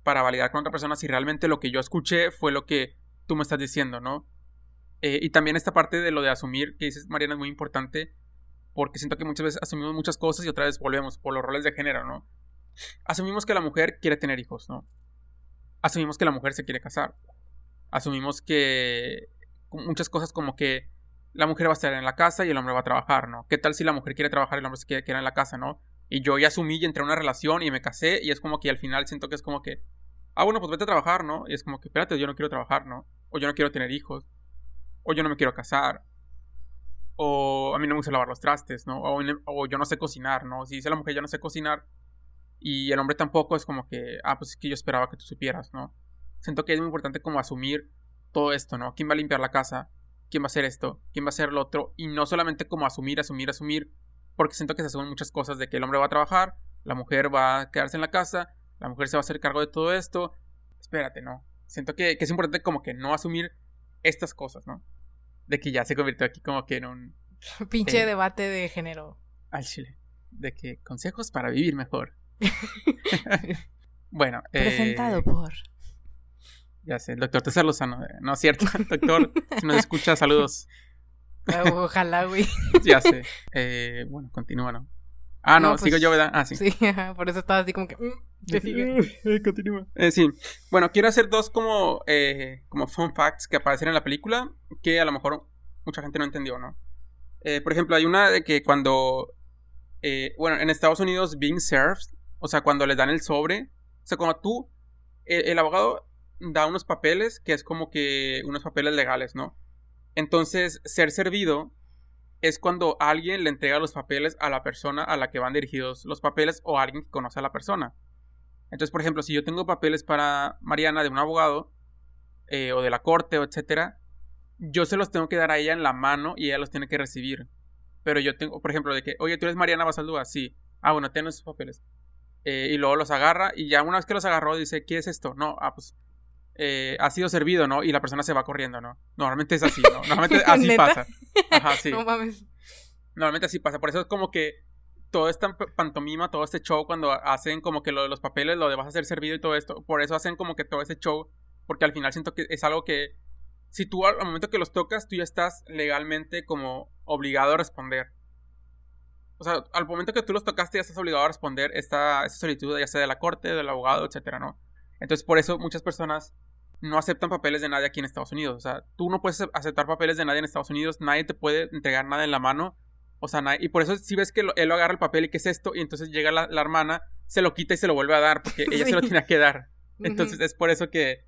para validar con otra persona si realmente lo que yo escuché fue lo que tú me estás diciendo, ¿no? Eh, y también esta parte de lo de asumir que dices, Mariana, es muy importante porque siento que muchas veces asumimos muchas cosas y otra vez volvemos por los roles de género, ¿no? Asumimos que la mujer quiere tener hijos, ¿no? Asumimos que la mujer se quiere casar. Asumimos que muchas cosas como que la mujer va a estar en la casa y el hombre va a trabajar, ¿no? ¿Qué tal si la mujer quiere trabajar y el hombre se quiere quedar en la casa, ¿no? Y yo ya asumí y entré a una relación y me casé y es como que al final siento que es como que, ah, bueno, pues vete a trabajar, ¿no? Y es como que, espérate, yo no quiero trabajar, ¿no? O yo no quiero tener hijos. O yo no me quiero casar. O a mí no me gusta lavar los trastes, ¿no? O, yo no sé cocinar, ¿no? Si dice la mujer yo no sé cocinar y el hombre tampoco, es como que, ah, pues es que yo esperaba que tú supieras, ¿no? Siento que es muy importante como asumir todo esto, ¿no? ¿Quién va a limpiar la casa? quién va a hacer esto, quién va a hacer lo otro, y no solamente como asumir, asumir, asumir, porque siento que se asumen muchas cosas de que el hombre va a trabajar, la mujer va a quedarse en la casa, la mujer se va a hacer cargo de todo esto. Espérate, ¿no? Siento que, es importante como que no asumir estas cosas, ¿no? De que ya se convirtió aquí como que en un... (laughs) Pinche eh, debate de género. Al chile. De que consejos para vivir mejor. (laughs) (laughs) bueno. Presentado eh, por... Ya sé, el doctor César Lozano. Eh, no es cierto, doctor, si nos escucha, saludos. Ojalá, güey. ya sé. Eh, bueno, continúa, ¿no? Ah, no, sigo pues, yo, ¿verdad? Ah, sí. Sí, (laughs) por eso estaba así como que. Mm, sigue? (laughs) Continúa. Eh, sí. Bueno, quiero hacer dos como, eh, como fun facts que aparecen en la película que a lo mejor mucha gente no entendió, ¿no? Eh, por ejemplo, hay una de que cuando. Eh, bueno, en Estados Unidos, being served, o sea, cuando les dan el sobre, o sea, cuando tú, el abogado da unos papeles que es como que unos papeles legales, ¿no? Entonces, ser servido es cuando alguien le entrega los papeles a la persona a la que van dirigidos los papeles o alguien que conoce a la persona. Entonces, por ejemplo, si yo tengo papeles para Mariana de un abogado eh, o de la corte o etcétera, yo se los tengo que dar a ella en la mano y ella los tiene que recibir. Pero yo tengo, por ejemplo, de que, oye, tú eres Mariana Basaldúa, sí. Ah, bueno, tienes esos papeles. Eh, y luego los agarra y ya una vez que los agarró dice, ¿qué es esto? No, ah, pues eh, ha sido servido, ¿no? Y la persona se va corriendo, ¿no? Normalmente es así, ¿no? (laughs) Normalmente así pasa. Ajá, sí. (laughs) No mames. Normalmente así pasa. Por eso es como que todo esta pantomima, todo este show, cuando hacen como que lo de los papeles, lo de vas a ser servido y todo esto, por eso hacen como que todo ese show, porque al final siento que es algo que, si tú al momento que los tocas, tú ya estás legalmente como obligado a responder. O sea, al momento que tú los tocaste, ya estás obligado a responder esta, esta solicitud, ya sea de la corte, del abogado, etcétera, ¿no? Entonces, por eso muchas personas no aceptan papeles de nadie aquí en Estados Unidos. O sea, tú no puedes aceptar papeles de nadie en Estados Unidos, nadie te puede entregar nada en la mano. O sea, nadie, y por eso si ves que él lo agarra el papel y que es esto, y entonces llega la, hermana, se lo quita y se lo vuelve a dar, porque (laughs) ella se lo tiene que dar. Entonces es por eso que,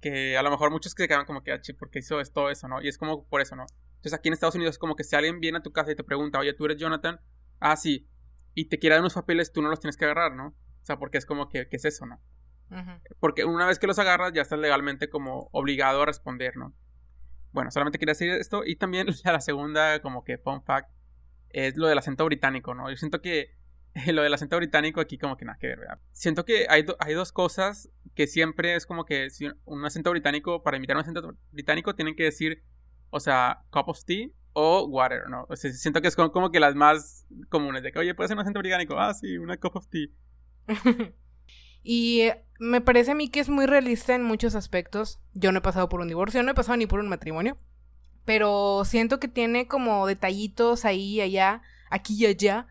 que a lo mejor muchos que se quedan como que, ah, porque hizo todo eso, ¿no? Y es como por eso, ¿no? Entonces aquí en Estados Unidos es como que si alguien viene a tu casa y te pregunta, oye, ¿tú eres Jonathan? Ah, sí. Y te quiere dar unos papeles, tú no los tienes que agarrar, ¿no? O sea, porque es como que, ¿qué es eso, no? Porque una vez que los agarras ya estás legalmente como obligado a responder, ¿no? Bueno, solamente quería decir esto. Y también (laughs) la segunda, como que fun fact, es lo del acento británico, ¿no? Yo siento que (laughs) lo del acento británico aquí como que nada que ver, ¿verdad? Siento que hay, hay dos cosas que siempre es como que si un acento británico, para imitar un acento británico, tienen que decir, o sea, cup of tea o water, ¿no? O sea, siento que es como, como que las más comunes, de que, oye, ¿puedes ser un acento británico? Ah, sí, una cup of tea. (laughs) Y me parece a mí que es muy realista en muchos aspectos. Yo no he pasado por un divorcio, no he pasado ni por un matrimonio. Pero siento que tiene como detallitos ahí y allá, aquí y allá,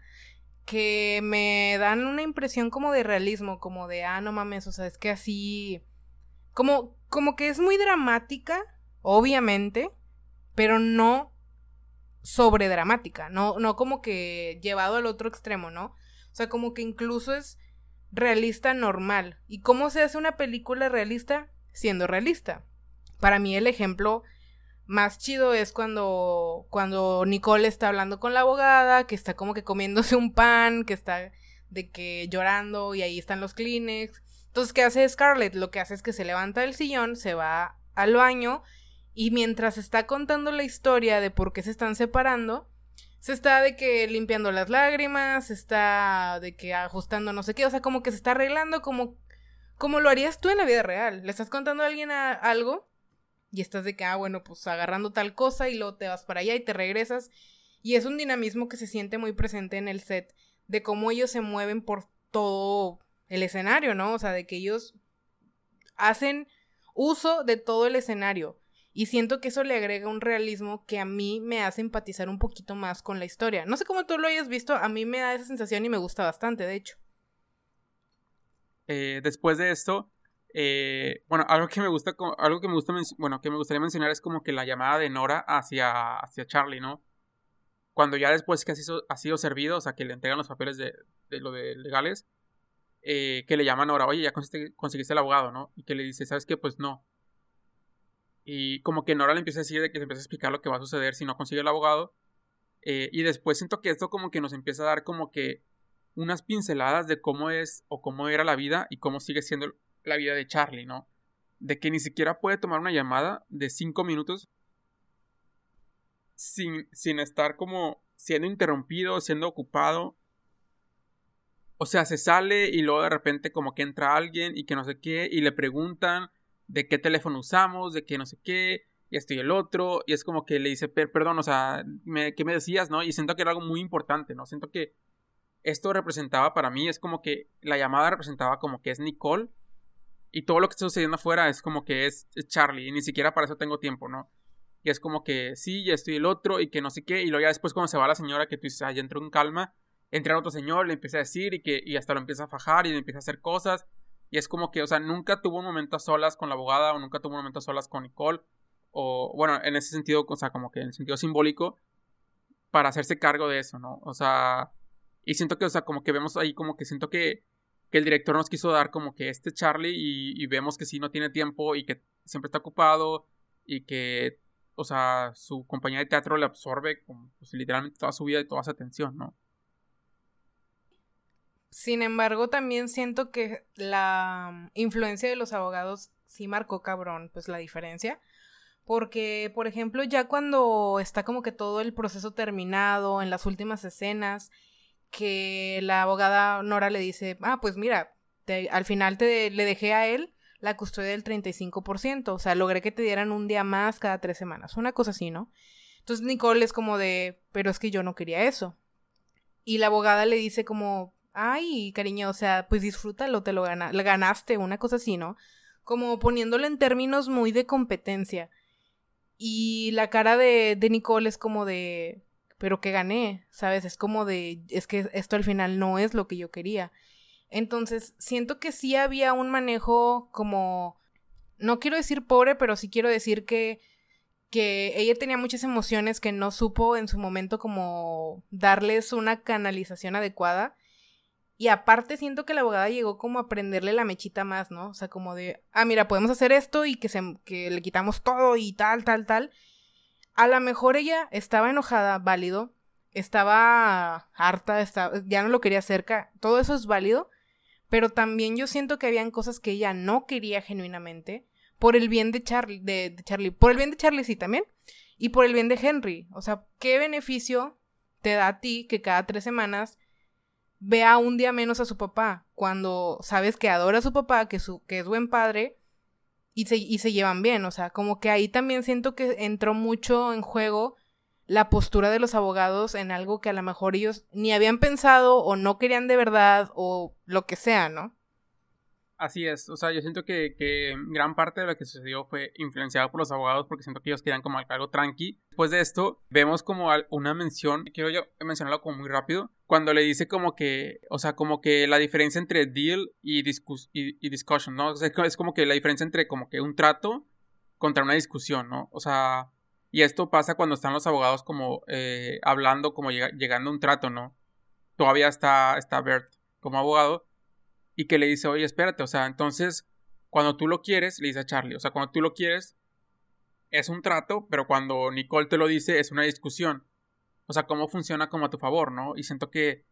que me dan una impresión como de realismo, como de, ah, no mames, o sea, es que así... Como, como que es muy dramática, obviamente, pero no sobredramática, no, no como que llevado al otro extremo, ¿no? O sea, como que incluso es realista normal. ¿Y cómo se hace una película realista? Siendo realista. Para mí el ejemplo más chido es cuando, cuando Nicole está hablando con la abogada, que está como que comiéndose un pan, que está de que llorando y ahí están los Kleenex. Entonces, ¿qué hace Scarlett? Lo que hace es que se levanta del sillón, se va al baño y mientras está contando la historia de por qué se están separando, se está de que limpiando las lágrimas, se está de que ajustando no sé qué, o sea, como que se está arreglando como, como lo harías tú en la vida real. Le estás contando a alguien algo y estás de que, ah, bueno, pues agarrando tal cosa y luego te vas para allá y te regresas. Y es un dinamismo que se siente muy presente en el set de cómo ellos se mueven por todo el escenario, ¿no? O sea, de que ellos hacen uso de todo el escenario. Y siento que eso le agrega un realismo que a mí me hace empatizar un poquito más con la historia. No sé cómo tú lo hayas visto, a mí me da esa sensación y me gusta bastante, de hecho. Eh, después de esto, eh, bueno, algo que me gusta, algo que me gusta, bueno, que me gustaría mencionar es como que la llamada de Nora hacia, hacia Charlie, ¿no? Cuando ya después que ha sido, ha sido servido, o sea, que le entregan los papeles de, de lo de legales, eh, que le llaman Nora, oye, ya conseguiste, conseguiste el abogado, ¿no? Y que le dice, ¿sabes qué? Pues no, y como que Nora le empieza a decir de que se empieza a explicar lo que va a suceder si no consigue el abogado. Eh, y después siento que esto como que nos empieza a dar como que unas pinceladas de cómo es o cómo era la vida y cómo sigue siendo la vida de Charlie, ¿no? De que ni siquiera puede tomar una llamada de cinco minutos sin, sin estar como siendo interrumpido, siendo ocupado. O sea, se sale y luego de repente como que entra alguien y que no sé qué y le preguntan de qué teléfono usamos, de qué no sé qué, y esto y el otro, y es como que le dice, perdón, o sea, ¿qué me decías, no? Y siento que era algo muy importante, ¿no? Siento que esto representaba para mí, es como que la llamada representaba como que es Nicole, y todo lo que está sucediendo afuera es como que es, Charlie, y ni siquiera para eso tengo tiempo, ¿no? Y es como que sí, ya estoy el otro, y que no sé qué, y luego ya después cuando se va la señora, que tú dices, ah, ya entró en calma, entra otro señor, le empieza a decir, y que y hasta lo empieza a fajar, y le empieza a hacer cosas, y es como que, o sea, nunca tuvo un momento a solas con la abogada o nunca tuvo un momento a solas con Nicole. O, bueno, en ese sentido, o sea, como que en el sentido simbólico, para hacerse cargo de eso, ¿no? O sea, y siento que, o sea, como que vemos ahí, como que siento que, que el director nos quiso dar como que este Charlie y, vemos que sí no tiene tiempo y que siempre está ocupado y que, o sea, su compañía de teatro le absorbe como, pues, literalmente toda su vida y toda su atención, ¿no? Sin embargo, también siento que la influencia de los abogados sí marcó cabrón, pues la diferencia. Porque, por ejemplo, ya cuando está como que todo el proceso terminado, en las últimas escenas, que la abogada Nora le dice, ah, pues mira, al final te, le dejé a él la custodia del 35%, o sea, logré que te dieran un día más cada tres semanas, una cosa así, ¿no? Entonces Nicole es como de, pero es que yo no quería eso. Y la abogada le dice como, ay, cariño, o sea, pues disfrútalo, te lo ganaste, una cosa así, ¿no? Como poniéndolo en términos muy de competencia. Y la cara de, de Nicole es como de, pero que gané, ¿sabes? Es como de, es que esto al final no es lo que yo quería. Entonces, siento que sí había un manejo como no quiero decir pobre, pero sí quiero decir que, que ella tenía muchas emociones que no supo en su momento como darles una canalización adecuada. Y aparte siento que la abogada llegó como a prenderle la mechita más, ¿no? O sea, como de, ah, mira, podemos hacer esto y que, se, que le quitamos todo y tal, tal, tal. A lo mejor ella estaba enojada, válido. Estaba harta, estaba, ya no lo quería cerca. Todo eso es válido. Pero también yo siento que habían cosas que ella no quería genuinamente por el bien de Charlie, de, Charlie, por el bien de Charlie sí también, y por el bien de Henry. O sea, ¿qué beneficio te da a ti que cada tres semanas vea un día menos a su papá cuando sabes que adora a su papá, que, su, que es buen padre y se, y se llevan bien? O sea, como que ahí también siento que entró mucho en juego la postura de los abogados en algo que a lo mejor ellos ni habían pensado o no querían de verdad o lo que sea, ¿no? Así es, o sea, yo siento que, que, gran parte de lo que sucedió fue influenciado por los abogados porque siento que ellos querían como algo tranqui. Después de esto, vemos como una mención, quiero yo mencionarlo como muy rápido, cuando le dice como que, o sea, como que la diferencia entre deal y, discus y, discussion, ¿no? O sea, es como que la diferencia entre como que un trato contra una discusión, ¿no? O sea, y esto pasa cuando están los abogados como eh, hablando, como llegando a un trato, ¿no? Todavía está, está Bert como abogado y que le dice, oye, espérate, o sea, entonces, cuando tú lo quieres, le dice a Charlie, o sea, cuando tú lo quieres, es un trato, pero cuando Nicole te lo dice, es una discusión. O sea, cómo funciona como a tu favor, ¿no? Y siento que,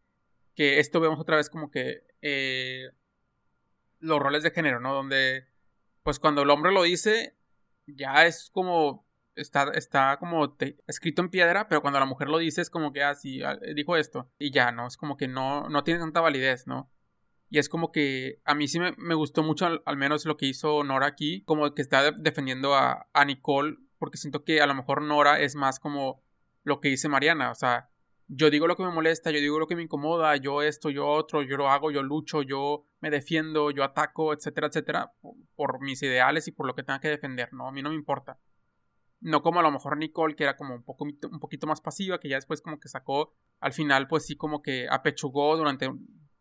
que esto vemos otra vez como que eh, los roles de género, ¿no? Donde, pues cuando el hombre lo dice, ya es como está, está como escrito en piedra, pero cuando la mujer lo dice es como que así ah, dijo esto y ya, ¿no? Es como que no, no tiene tanta validez, ¿no? Y es como que a mí sí me, gustó mucho al, menos lo que hizo Nora aquí, como que está defendiendo a, a Nicole, porque siento que a lo mejor Nora es más como lo que dice Mariana, o sea, yo digo lo que me molesta, yo digo lo que me incomoda, yo esto, yo otro, yo lo hago, yo lucho, yo me defiendo, yo ataco, etcétera, etcétera, por mis ideales y por lo que tenga que defender, ¿no? A mí no me importa. No como a lo mejor Nicole, que era como un, poco, un poquito más pasiva, que ya después como que sacó, al final pues sí como que apechugó durante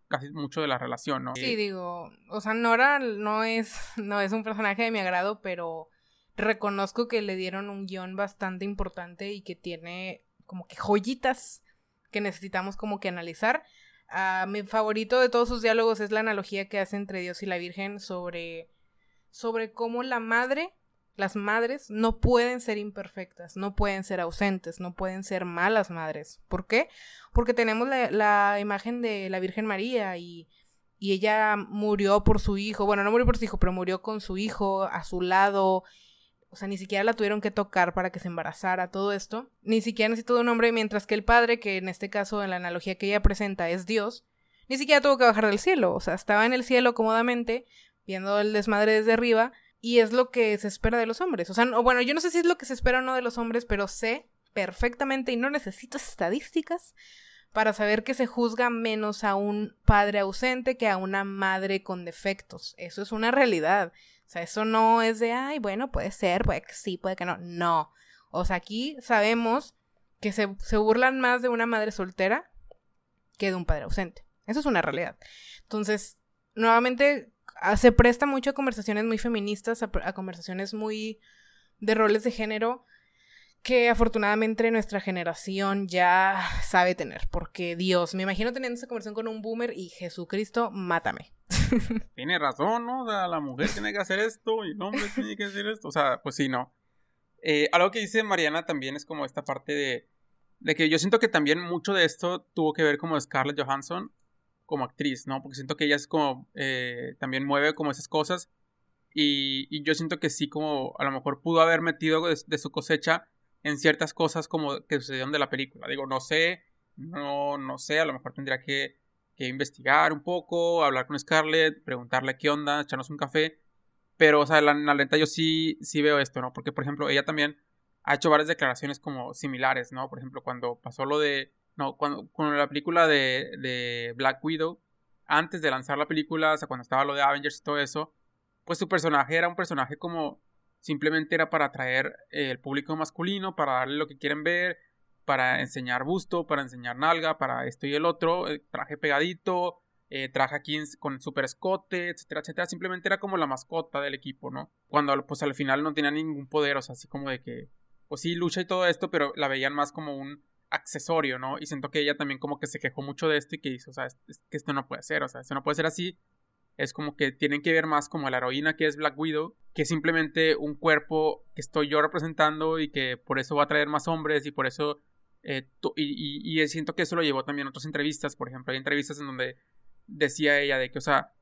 casi mucho de la relación, ¿no? Sí, digo, o sea, Nora no es, no es un personaje de mi agrado, pero reconozco que le dieron un guion bastante importante y que tiene como que joyitas que necesitamos como que analizar. Uh, mi favorito de todos sus diálogos es la analogía que hace entre Dios y la Virgen sobre, sobre cómo la madre las madres no pueden ser imperfectas, no pueden ser ausentes, no pueden ser malas madres. ¿Por qué? Porque tenemos la, imagen de la Virgen María y, y, ella murió por su hijo, bueno, no murió por su hijo, pero murió con su hijo a su lado. O sea, ni siquiera la tuvieron que tocar para que se embarazara, todo esto. Ni siquiera necesitó un hombre, mientras que el padre, que en este caso, en la analogía que ella presenta, es Dios, ni siquiera tuvo que bajar del cielo. O sea, estaba en el cielo cómodamente, viendo el desmadre desde arriba, y es lo que se espera de los hombres. O sea, bueno, yo no sé si es lo que se espera o no de los hombres, pero sé perfectamente y no necesito estadísticas para saber que se juzga menos a un padre ausente que a una madre con defectos. Eso es una realidad. O sea, eso no es de, ay, bueno, puede ser, puede que sí, puede que no. No. O sea, aquí sabemos que se, se burlan más de una madre soltera que de un padre ausente. Eso es una realidad. Entonces, nuevamente Ah, se presta mucho a conversaciones muy feministas, a, conversaciones muy de roles de género que afortunadamente nuestra generación ya sabe tener, porque Dios, me imagino teniendo esa conversación con un boomer y Jesucristo, mátame. (laughs) Tiene razón, ¿no? O sea, la mujer tiene que hacer esto y el hombre tiene que hacer esto. O sea, pues sí, no. Eh, algo que dice Mariana también es como esta parte de, de que yo siento que también mucho de esto tuvo que ver como Scarlett Johansson como actriz, ¿no? Porque siento que ella es como, eh, también mueve como esas cosas. Y, yo siento que sí, como a lo mejor pudo haber metido de, su cosecha en ciertas cosas como que sucedieron de la película. Digo, no sé, no, no sé, a lo mejor tendría que, que investigar un poco, hablar con Scarlett, preguntarle qué onda, echarnos un café. Pero, o sea, la, la lenta yo sí, sí veo esto, ¿no? Porque, por ejemplo, ella también ha hecho varias declaraciones como similares, ¿no? Por ejemplo, cuando pasó lo de no, cuando, con la película de, de, Black Widow, antes de lanzar la película, o sea, cuando estaba lo de Avengers y todo eso, pues su personaje era un personaje como simplemente era para atraer el público masculino, para darle lo que quieren ver, para enseñar busto, para enseñar nalga, para esto y el otro, traje pegadito, eh, traje aquí con super escote, etcétera, etcétera. Simplemente era como la mascota del equipo, ¿no? Cuando pues al final no tenía ningún poder, o sea, así como de que, pues sí, lucha y todo esto, pero la veían más como un accesorio, ¿no? Y siento que ella también como que se quejó mucho de esto y que hizo, o sea, que esto no puede ser, o sea, esto no puede ser así. Es como que tienen que ver más como la heroína que es Black Widow, que simplemente un cuerpo que estoy yo representando y que por eso va a traer más hombres y por eso... Eh, y, y, siento que eso lo llevó también a otras entrevistas, por ejemplo, hay entrevistas en donde decía ella de que, o sea,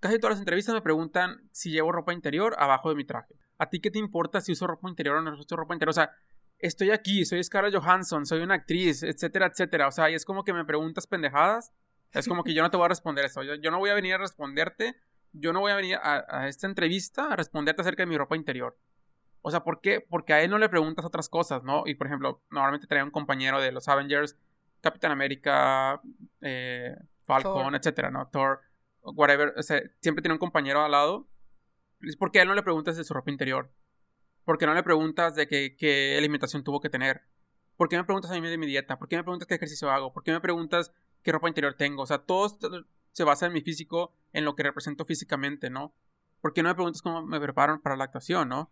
casi todas las entrevistas me preguntan si llevo ropa interior abajo de mi traje. ¿A ti qué te importa si uso ropa interior o no uso ropa interior? O sea, estoy aquí, soy Scarlett Johansson, soy una actriz, etcétera, etcétera. O sea, y es como que me preguntas pendejadas. Es como que yo no te voy a responder eso. Yo, no voy a venir a responderte. Yo no voy a venir a, esta entrevista a responderte acerca de mi ropa interior. O sea, ¿por qué? Porque a él no le preguntas otras cosas, ¿no? Y por ejemplo, normalmente traía un compañero de los Avengers, Capitán América, eh, Falcon, etcétera, ¿no? Thor, whatever. O sea, siempre tiene un compañero al lado. Es porque a él no le preguntas de su ropa interior. ¿Por qué no le preguntas de qué, alimentación tuvo que tener? ¿Por qué me preguntas a mí de mi dieta? ¿Por qué me preguntas qué ejercicio hago? ¿Por qué me preguntas qué ropa interior tengo? O sea, todo se basa en mi físico, en lo que represento físicamente, ¿no? ¿Por qué no me preguntas cómo me preparo para la actuación, no?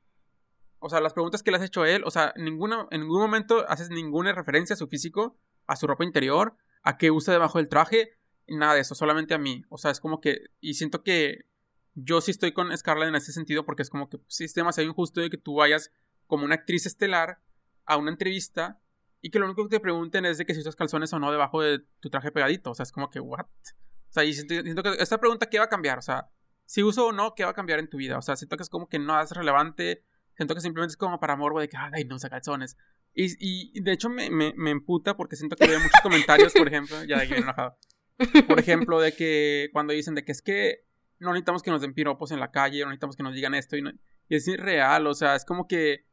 O sea, las preguntas que le has hecho a él, o sea, ninguna, en ningún momento haces ninguna referencia a su físico, a su ropa interior, a qué usa debajo del traje, nada de eso, solamente a mí. O sea, es como que, y siento que yo sí estoy con Scarlett en ese sentido porque es como que sí es demasiado injusto de que tú vayas como una actriz estelar a una entrevista y que lo único que te pregunten es de que si usas calzones o no debajo de tu traje pegadito. O sea, es como que, ¿what? O sea, y siento, que esta pregunta, ¿qué va a cambiar? O sea, si uso o no, ¿qué va a cambiar en tu vida? O sea, siento que es como que no es relevante. Siento que simplemente es como para morbo de que, ay, no usa calzones. Y, y de hecho me, me, me, emputa porque siento que veo muchos comentarios, por ejemplo, ya de aquí enojado. Por ejemplo, de que cuando dicen de que es que no necesitamos que nos den piropos en la calle, no necesitamos que nos digan esto. Y, es irreal, o sea, es como que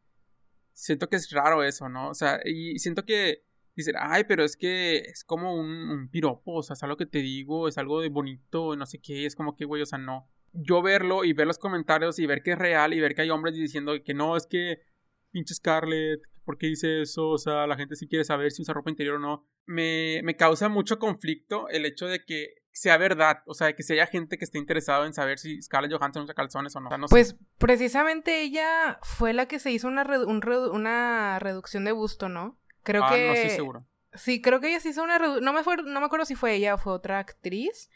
siento que es raro eso, ¿no? O sea, y siento que dicen, ay, pero es que es como un, piropo, o sea, es algo que te digo, es algo de bonito, no sé qué, es como que, güey, o sea, no. Yo verlo y ver los comentarios y ver que es real y ver que hay hombres diciendo que no, es que pinche Scarlett, ¿por qué dice eso? O sea, la gente sí quiere saber si usa ropa interior o no. Me, me causa mucho conflicto el hecho de que sea verdad, o sea, que si haya gente que esté interesado en saber si Scarlett Johansson usa calzones o no. pues precisamente ella fue la que se hizo una, una reducción de busto, ¿no? Creo ah, que... no estoy seguro. Sí, creo que ella se hizo una reducción, no, me no me acuerdo si fue ella o fue otra actriz,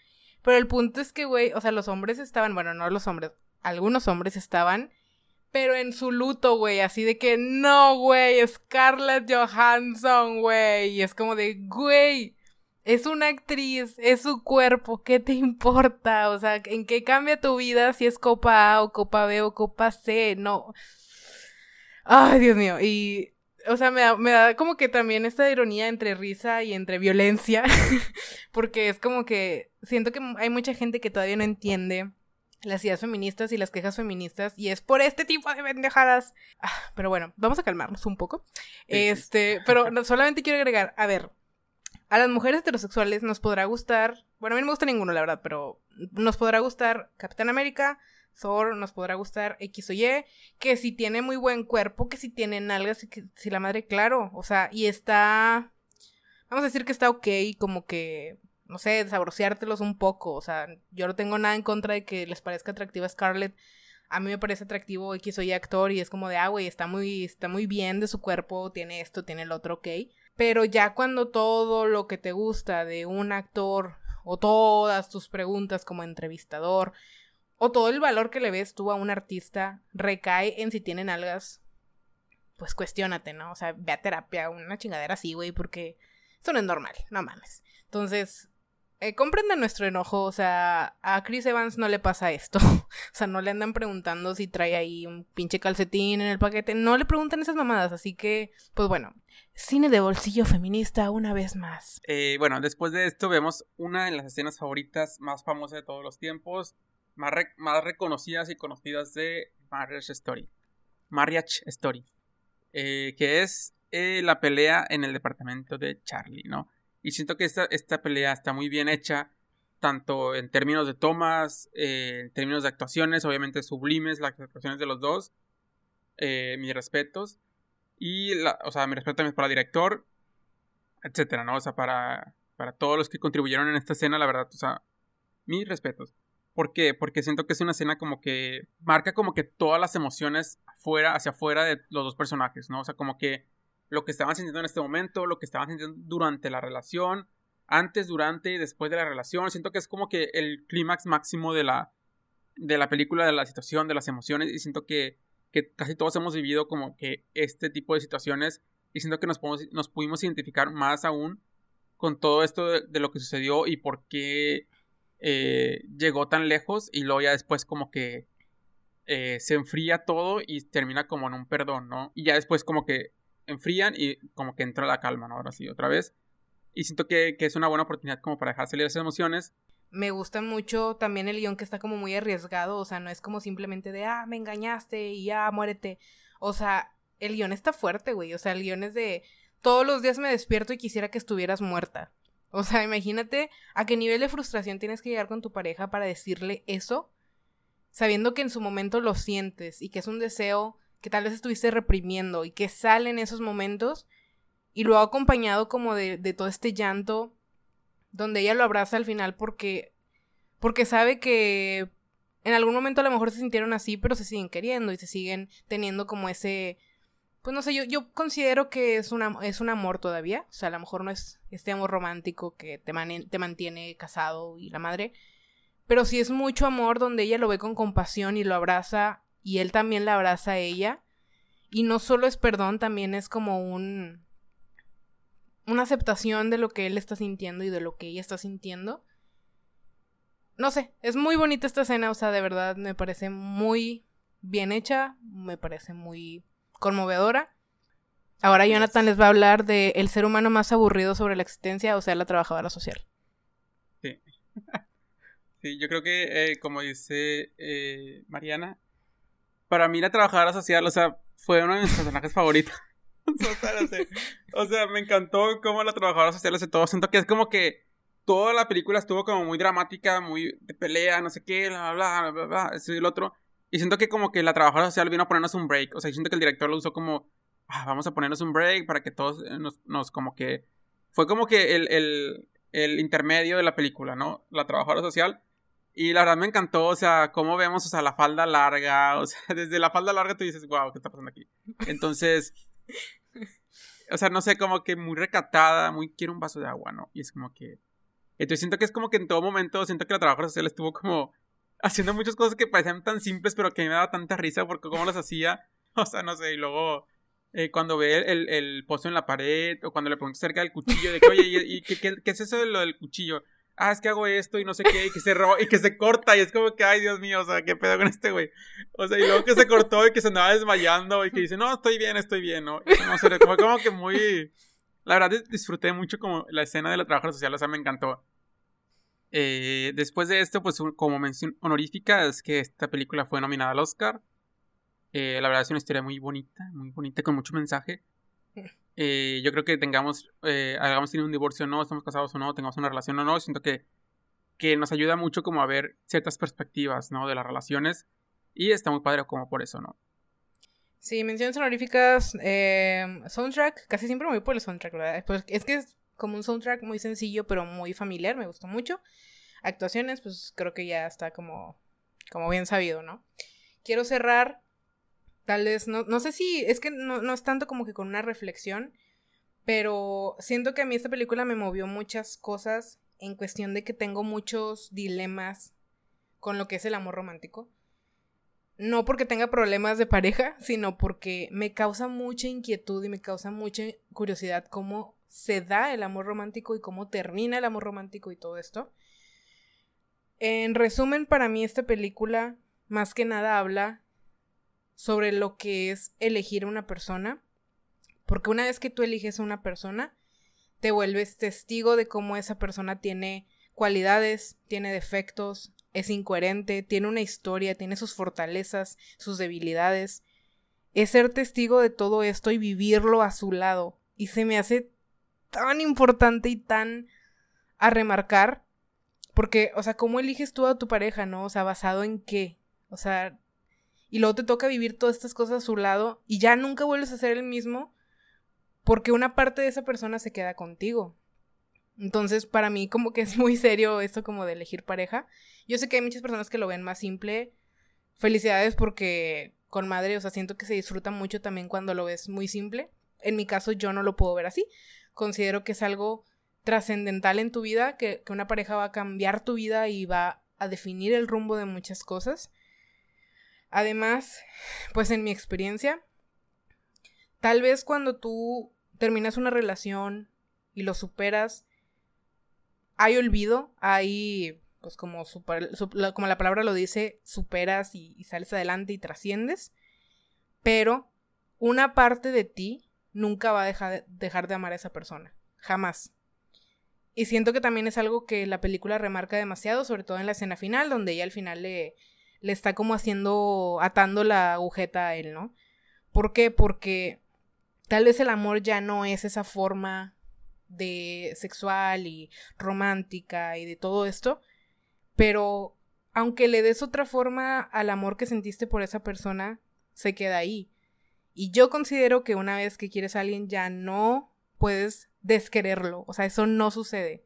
pero el punto es que, güey, o sea, los hombres estaban, bueno, no los hombres, algunos hombres estaban, pero en su luto, güey, así de que, no, güey, Scarlett Johansson, güey, y es como de, güey es una actriz, es su cuerpo, ¿qué te importa? O sea, ¿en qué cambia tu vida si es Copa A o Copa B o Copa C? No. Ay, Dios mío. Y, o sea, me da, me da como que también esta ironía entre risa y entre violencia, (laughs) porque es como que siento que hay mucha gente que todavía no entiende las ideas feministas y las quejas feministas y es por este tipo de pendejadas. Ah, pero bueno, vamos a calmarnos un poco. Este, pero solamente quiero agregar, a ver, a las mujeres heterosexuales nos podrá gustar, bueno, a mí no me gusta ninguno, la verdad, pero nos podrá gustar Capitán América, Thor, nos podrá gustar X o Y, que si tiene muy buen cuerpo, que si tiene nalgas, que si la madre, claro, o sea, y está, vamos a decir que está ok, como que, no sé, desabrociártelos un poco, o sea, yo no tengo nada en contra de que les parezca atractiva Scarlett, a mí me parece atractivo X o Y actor y es como de, ah, güey, está muy, está muy bien de su cuerpo, tiene esto, tiene el otro, ok. Pero ya cuando todo lo que te gusta de un actor o todas tus preguntas como entrevistador o todo el valor que le ves tú a un artista recae en si tienen algas, pues cuestiónate, ¿no? O sea, ve a terapia, una chingadera así, güey, porque eso no es normal, no mames. Entonces, eh, comprenden nuestro enojo, o sea, a Chris Evans no le pasa esto. (laughs) o sea, no le andan preguntando si trae ahí un pinche calcetín en el paquete, no le preguntan esas mamadas, así que, pues bueno, cine de bolsillo feminista una vez más. Eh, bueno, después de esto vemos una de las escenas favoritas más famosas de todos los tiempos, más, más reconocidas y conocidas de Marriage Story. Marriage Story. Eh, que es eh, la pelea en el departamento de Charlie, ¿no? Y siento que esta, esta pelea está muy bien hecha, tanto en términos de tomas, eh, en términos de actuaciones, obviamente sublimes las actuaciones de los dos. Eh, mis respetos. Y, la, o sea, mi respeto también para el director, etcétera, ¿no? O sea, para, para todos los que contribuyeron en esta escena, la verdad, o sea, mis respetos. ¿Por qué? Porque siento que es una escena como que marca como que todas las emociones fuera, hacia afuera de los dos personajes, ¿no? O sea, como que lo que estaban sintiendo en este momento, lo que estaban sintiendo durante la relación, antes, durante y después de la relación. Siento que es como que el clímax máximo de la, de la película, de la situación, de las emociones. Y siento que, que casi todos hemos vivido como que este tipo de situaciones. Y siento que nos, nos pudimos identificar más aún con todo esto de lo que sucedió y por qué eh, llegó tan lejos y luego ya después como que eh, se enfría todo y termina como en un perdón, ¿no? Y ya después como que enfrían y como que entra la calma, ¿no? Ahora sí, otra vez. Y siento que, que es una buena oportunidad como para dejar salir esas emociones. Me gusta mucho también el guion que está como muy arriesgado, o sea, no es como simplemente de, ah, me engañaste y ya, muérete. O sea, el guion está fuerte, güey, o sea, el guion es de, todos los días me despierto y quisiera que estuvieras muerta. O sea, (laughs) imagínate a qué nivel de frustración tienes que llegar con tu pareja para decirle eso, sabiendo que en su momento lo sientes y que es un deseo que tal vez estuviste reprimiendo y que sale en esos momentos y lo ha acompañado como de, de todo este llanto donde ella lo abraza al final porque porque sabe que en algún momento a lo mejor se sintieron así, pero se siguen queriendo y se siguen teniendo como ese pues no sé, yo, yo considero que es, una, es un amor todavía. O sea, a lo mejor no es este amor romántico que te, te mantiene casado y la madre. Pero sí es mucho amor donde ella lo ve con compasión y lo abraza y él también la abraza a ella. Y no solo es perdón, también es como un... una aceptación de lo que él está sintiendo y de lo que ella está sintiendo. No sé, es muy bonita esta escena, o sea, de verdad me parece muy bien hecha, me parece muy conmovedora. Ahora Jonathan les va a hablar de el ser humano más aburrido sobre la existencia, o sea, la trabajadora social. Sí. (laughs) sí, yo creo que, eh, como dice eh, Mariana, para mí la trabajadora social, o sea, fue uno de mis personajes favoritos. (laughs) o, sea, me encantó cómo la trabajadora social hace todo. Siento que es como que toda la película estuvo como muy dramática, muy de pelea, no sé qué, bla, bla, bla, bla, eso y el otro. Y siento que como que la trabajadora social vino a ponernos un break. O sea, siento que el director lo usó como, ah, vamos a ponernos un break para que todos eh, nos, nos como que... Fue como que el, el, el, intermedio de la película, ¿no? La trabajadora social. Y la verdad me encantó, o sea, cómo vemos, o sea, la falda larga. O sea, (laughs) desde la falda larga tú dices, wow, ¿qué está pasando aquí? Entonces... o sea, no sé, como que muy recatada, muy quiero un vaso de agua, ¿no? Y es como que... Entonces siento que es como que en todo momento, siento que la trabajadora social estuvo como (laughs) haciendo muchas cosas que parecían tan simples, pero que me daba tanta risa porque cómo las hacía. (laughs) O sea, no sé, y luego eh, cuando ve el, el, pozo en la pared, o cuando le pregunto acerca del cuchillo, de que, oye, ¿y, qué, qué, es eso de lo del cuchillo? Ah, es que hago esto y no sé qué, y que se ro y que se corta, y es como que, ay, Dios mío, o sea, qué pedo con este güey. O sea, y luego que se cortó y que se andaba desmayando, y que dice, no, estoy bien, estoy bien, ¿no? No sé, como, como que muy. La verdad, disfruté mucho como la escena de la trabajadora social, o sea, me encantó. Eh, después de esto, pues como mención honorífica, es que esta película fue nominada al Oscar. Eh, la verdad es una historia muy bonita, muy bonita, con mucho mensaje. Eh, yo creo que tengamos, hagamos tenido un divorcio o no, estamos casados o no, tengamos una relación o no, siento que, que nos ayuda mucho como a ver ciertas perspectivas, ¿no? De las relaciones. Y está muy padre como por eso, ¿no? Sí, menciones honoríficas, soundtrack, casi siempre me voy por el soundtrack, ¿verdad? Pues es que es como un soundtrack muy sencillo, pero muy familiar, me gustó mucho. Actuaciones, pues creo que ya está como, como bien sabido, ¿no? Quiero cerrar, tal vez, no, no sé si, es que no, no es tanto como que con una reflexión, pero siento que a mí esta película me movió muchas cosas en cuestión de que tengo muchos dilemas con lo que es el amor romántico. No porque tenga problemas de pareja, (laughs) sino porque me causa mucha inquietud y me causa mucha curiosidad cómo se da el amor romántico y cómo termina el amor romántico y todo esto. En resumen, para mí esta película más que nada habla sobre lo que es elegir una persona, porque una vez que tú eliges a una persona, te vuelves testigo de cómo esa persona tiene cualidades, tiene defectos, es incoherente, tiene una historia, tiene sus fortalezas, sus debilidades. Es ser testigo de todo esto y vivirlo a su lado. Y se me hace tan importante y tan a remarcar. Porque, o sea, ¿cómo eliges tú a tu pareja, no? O sea, ¿basado en qué? O sea, y luego te toca vivir todas estas cosas a su lado y ya nunca vuelves a ser el mismo porque una parte de esa persona se queda contigo. Entonces, para mí como que es muy serio esto como de elegir pareja. Yo sé que hay muchas personas que lo ven más simple. Felicidades porque con madre, o sea, siento que se disfruta mucho también cuando lo ves muy simple. En mi caso yo no lo puedo ver así. Considero que es algo trascendental en tu vida, que, que una pareja va a cambiar tu vida y va a definir el rumbo de muchas cosas. Además, pues en mi experiencia, tal vez cuando tú terminas una relación y lo superas, hay olvido, hay, pues como, super, como la palabra lo dice, superas y, sales adelante y trasciendes, pero una parte de ti nunca va a dejar, dejar de amar a esa persona, jamás. Y siento que también es algo que la película remarca demasiado, sobre todo en la escena final, donde ella al final le, le está como haciendo, atando la agujeta a él, ¿no? ¿Por qué? Porque tal vez el amor ya no es esa forma de sexual y romántica y de todo esto, pero aunque le des otra forma al amor que sentiste por esa persona, se queda ahí. Y yo considero que una vez que quieres a alguien ya no puedes desquererlo, o sea, eso no sucede.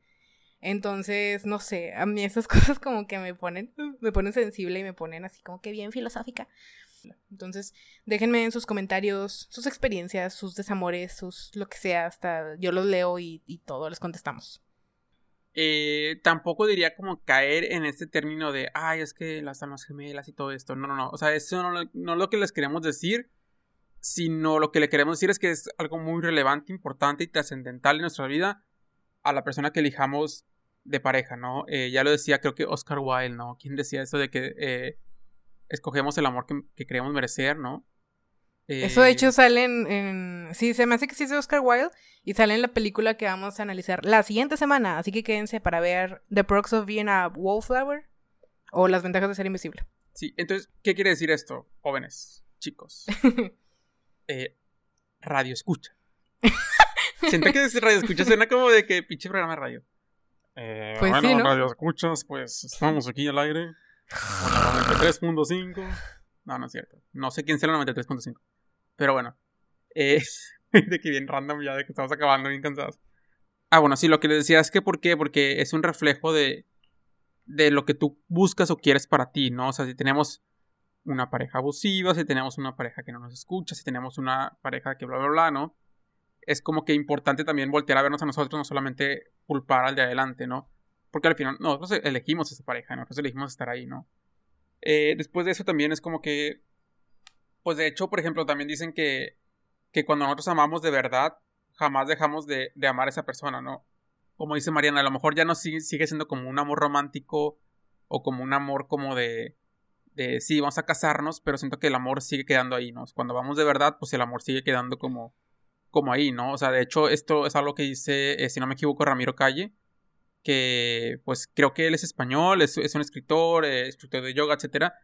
Entonces, no sé, a mí esas (laughs) cosas como que me ponen, me ponen sensible y me ponen así como que bien filosófica. Entonces, déjenme en sus comentarios sus experiencias, sus desamores, sus lo que sea, hasta yo los leo y, y todo, les contestamos. Eh, tampoco diría como caer en este término de, ay, es que las almas gemelas y todo esto. No, no, no. O sea, eso no, no es lo que les queremos decir, sino lo que le queremos decir es que es algo muy relevante, importante y trascendental en nuestra vida a la persona que elijamos de pareja, ¿no? Eh, ya lo decía, creo que Oscar Wilde, ¿no? ¿Quién decía eso de que eh, escogemos el amor que, que creemos merecer, ¿no? Eso de hecho eh, sale en, Sí, se me hace que sí es de Oscar Wilde y sale en la película que vamos a analizar la siguiente semana, así que quédense para ver The Perks of Being a Wallflower o Las ventajas de ser invisible. Sí, entonces, ¿qué quiere decir esto, jóvenes, chicos? (laughs) radio escucha. (laughs) Siento que radio escucha suena como de que pinche programa de radio. Eh, pues bueno, ¿no? radio escuchas, pues estamos aquí al aire. 93.5. No, no es cierto. No sé quién será el 93.5. Pero bueno. Eh, (laughs) de que bien random ya, de que estamos acabando bien cansados. Ah, bueno, sí, lo que les decía es que ¿por qué? Porque es un reflejo de, de lo que tú buscas o quieres para ti, ¿no? O sea, si tenemos una pareja abusiva, si tenemos una pareja que no nos escucha, si tenemos una pareja que bla, bla, bla, ¿no? Es como que importante también voltear a vernos a nosotros, no solamente culpar al de adelante, ¿no? Porque al final nosotros elegimos esa pareja, nosotros elegimos estar ahí, ¿no? Eh, después de eso también es como que, pues de hecho, por ejemplo, también dicen que, que cuando nosotros amamos de verdad, jamás dejamos de, de amar a esa persona, ¿no? Como dice Mariana, a lo mejor ya no sigue, sigue siendo como un amor romántico o como un amor como de, de sí, vamos a casarnos, pero siento que el amor sigue quedando ahí, ¿no? Cuando vamos de verdad, pues el amor sigue quedando como, como ahí, ¿no? O sea, de hecho, esto es algo que dice, eh, si no me equivoco, Ramiro Calle, que pues creo que él es español, es, un escritor, eh, escritor de yoga, etcétera.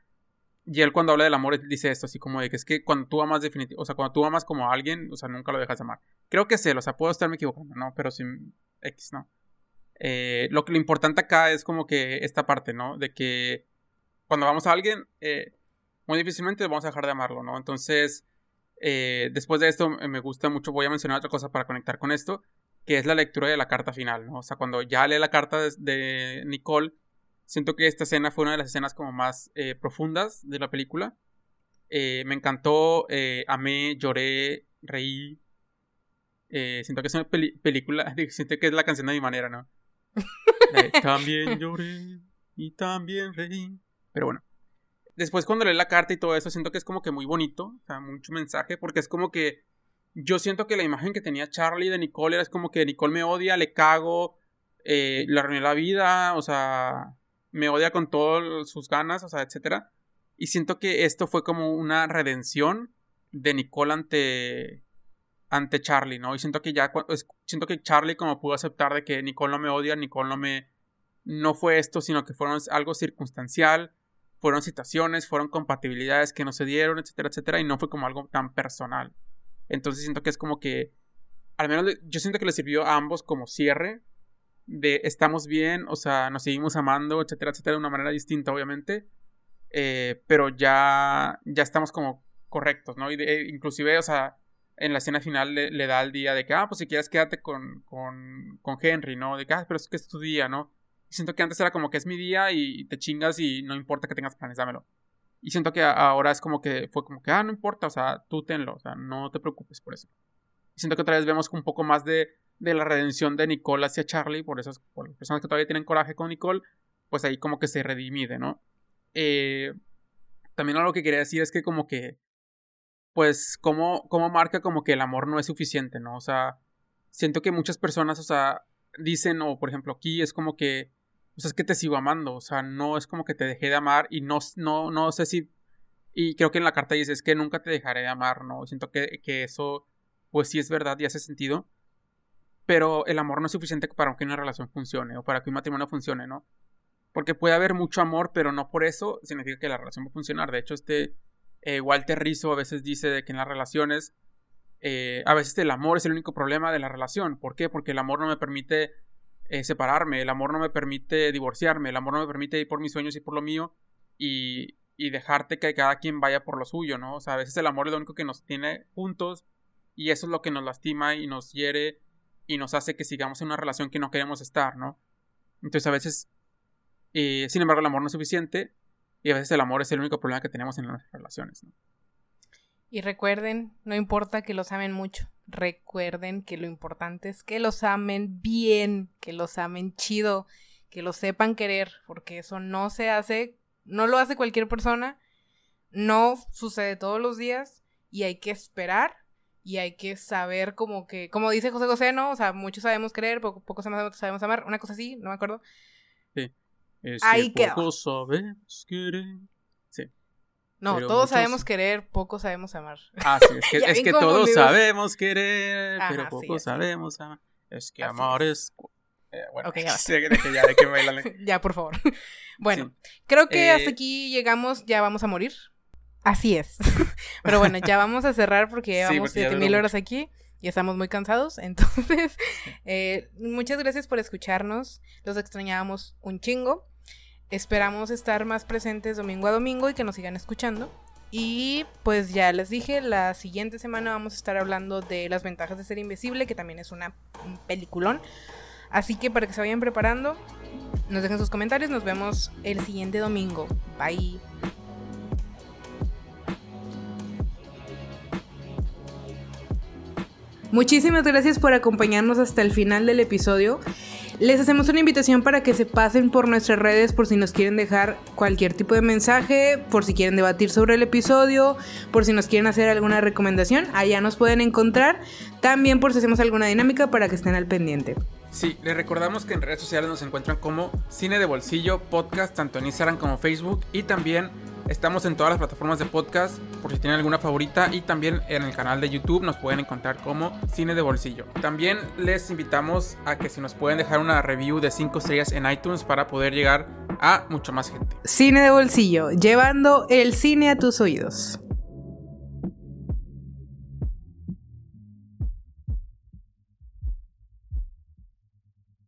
Y él cuando habla del amor dice esto, así como de que es que cuando tú amas definitivamente, o sea, cuando tú amas como a alguien, o sea, nunca lo dejas de amar. Creo que es él, o sea, puedo estarme equivocando, ¿no? Pero sin X, ¿no? Eh, lo lo importante acá es como que esta parte, ¿no? De que cuando vamos a alguien, eh, muy difícilmente vamos a dejar de amarlo, ¿no? Entonces, eh, después de esto, me gusta mucho, voy a mencionar otra cosa para conectar con esto, que es la lectura de la carta final, ¿no? O sea, cuando ya lee la carta de, Nicole, siento que esta escena fue una de las escenas como más eh, profundas de la película. me encantó, amé, lloré, reí. siento que es una película, (laughs) siento que es la canción de mi manera, ¿no? (laughs) también lloré y también reí. Pero bueno. Después cuando leí la carta y todo eso, siento que es como que muy bonito, o sea, mucho mensaje, porque es como que yo siento que la imagen que tenía Charlie de Nicole era es como que Nicole me odia, le cago, eh, le arruiné la vida, o sea, me odia con todas sus ganas, o sea, etcétera. Y siento que esto fue como una redención de Nicole ante ante Charlie, ¿no? Y siento que ya siento que Charlie como pudo aceptar de que Nicole no me odia, Nicole no me no fue esto, sino que fueron algo circunstancial, fueron situaciones, fueron compatibilidades que no se dieron, etcétera, etcétera, y no fue como algo tan personal. Entonces siento que es como que, al menos yo siento que le sirvió a ambos como cierre de estamos bien, o sea, nos seguimos amando, etcétera, etcétera, de una manera distinta, obviamente, eh, pero ya, ya estamos como correctos, ¿no? Y inclusive, o sea, en la escena final le, da el día de que, ah, pues si quieres quédate con, con, con Henry, ¿no? De que, ah, pero es que es tu día, ¿no? Siento que antes era como que es mi día y te chingas y no importa que tengas planes, dámelo. Y siento que ahora es como que fue como que, ah, no importa, o sea, tú tenlo, o sea, no te preocupes por eso. Siento que otra vez vemos un poco más de, de la redención de Nicole hacia Charlie, por esas por las personas que todavía tienen coraje con Nicole, pues ahí como que se redimide, ¿no? Eh, también algo que quería decir es que como que, pues, como, como marca como que el amor no es suficiente, ¿no? O sea, siento que muchas personas, o sea, dicen, o por ejemplo aquí es como que, sea, es que te sigo amando, o sea, no es como que te dejé de amar y no, no, no sé si, y creo que en la carta dice, es que nunca te dejaré de amar, ¿no? Siento que, que eso, pues sí es verdad y hace sentido, pero el amor no es suficiente para que una relación funcione o para que un matrimonio funcione, ¿no? Porque puede haber mucho amor, pero no por eso significa que la relación va a funcionar. De hecho, este eh, Walter Rizzo a veces dice que en las relaciones, eh, a veces el amor es el único problema de la relación. ¿Por qué? Porque el amor no me permite eh, separarme, el amor no me permite divorciarme, el amor no me permite ir por mis sueños y por lo mío y, y dejarte que cada quien vaya por lo suyo, ¿no? O sea, a veces el amor es lo único que nos tiene juntos y eso es lo que nos lastima y nos hiere y nos hace que sigamos en una relación que no queremos estar, ¿no? Entonces a veces y, sin embargo, el amor no es suficiente y a veces el amor es el único problema que tenemos en nuestras relaciones. Y recuerden, no importa que los amen mucho, recuerden que lo importante es que los amen bien, que los amen chido, que los sepan querer, porque eso no se hace, no lo hace cualquier persona, no sucede todos los días y hay que esperar y hay que saber como que, como dice José José, ¿no? O sea, muchos sabemos querer, poco, poco sabemos amar, una cosa así, no me acuerdo. Sí. Es Ahí que poco sabemos querer. Sí. No, todos sabemos querer, poco sabemos amar. (laughs) Ah, sí, es que, (laughs) todos sabemos querer, pero poco sabemos amar. Es que amar es. Eh, bueno, (laughs) ya, ya, de que ya, por favor. Bueno, creo que hasta eh, aquí llegamos, ya vamos a morir. Así es. Pero bueno, ya vamos a cerrar porque llevamos 7000 horas aquí y estamos muy cansados. Entonces, eh, muchas gracias por escucharnos. Los extrañábamos un chingo. Esperamos estar más presentes domingo a domingo y que nos sigan escuchando. Y pues ya les dije, la siguiente semana vamos a estar hablando de las ventajas de ser invisible, que también es una un peliculón. Así que para que se vayan preparando, nos dejen sus comentarios. Nos vemos el siguiente domingo. Bye. Muchísimas gracias por acompañarnos hasta el final del episodio. Les hacemos una invitación para que se pasen por nuestras redes por si nos quieren dejar cualquier tipo de mensaje, por si quieren debatir sobre el episodio, por si nos quieren hacer alguna recomendación, allá nos pueden encontrar. También por si hacemos alguna dinámica para que estén al pendiente. Sí, les recordamos que en redes sociales nos encuentran como Cine de Bolsillo, podcast tanto en Instagram como Facebook y también Estamos en todas las plataformas de podcast por si tienen alguna favorita y también en el canal de YouTube nos pueden encontrar como Cine de Bolsillo. También les invitamos a que si nos pueden dejar una review de 5 estrellas en iTunes para poder llegar a mucha más gente. Cine de Bolsillo, llevando el cine a tus oídos.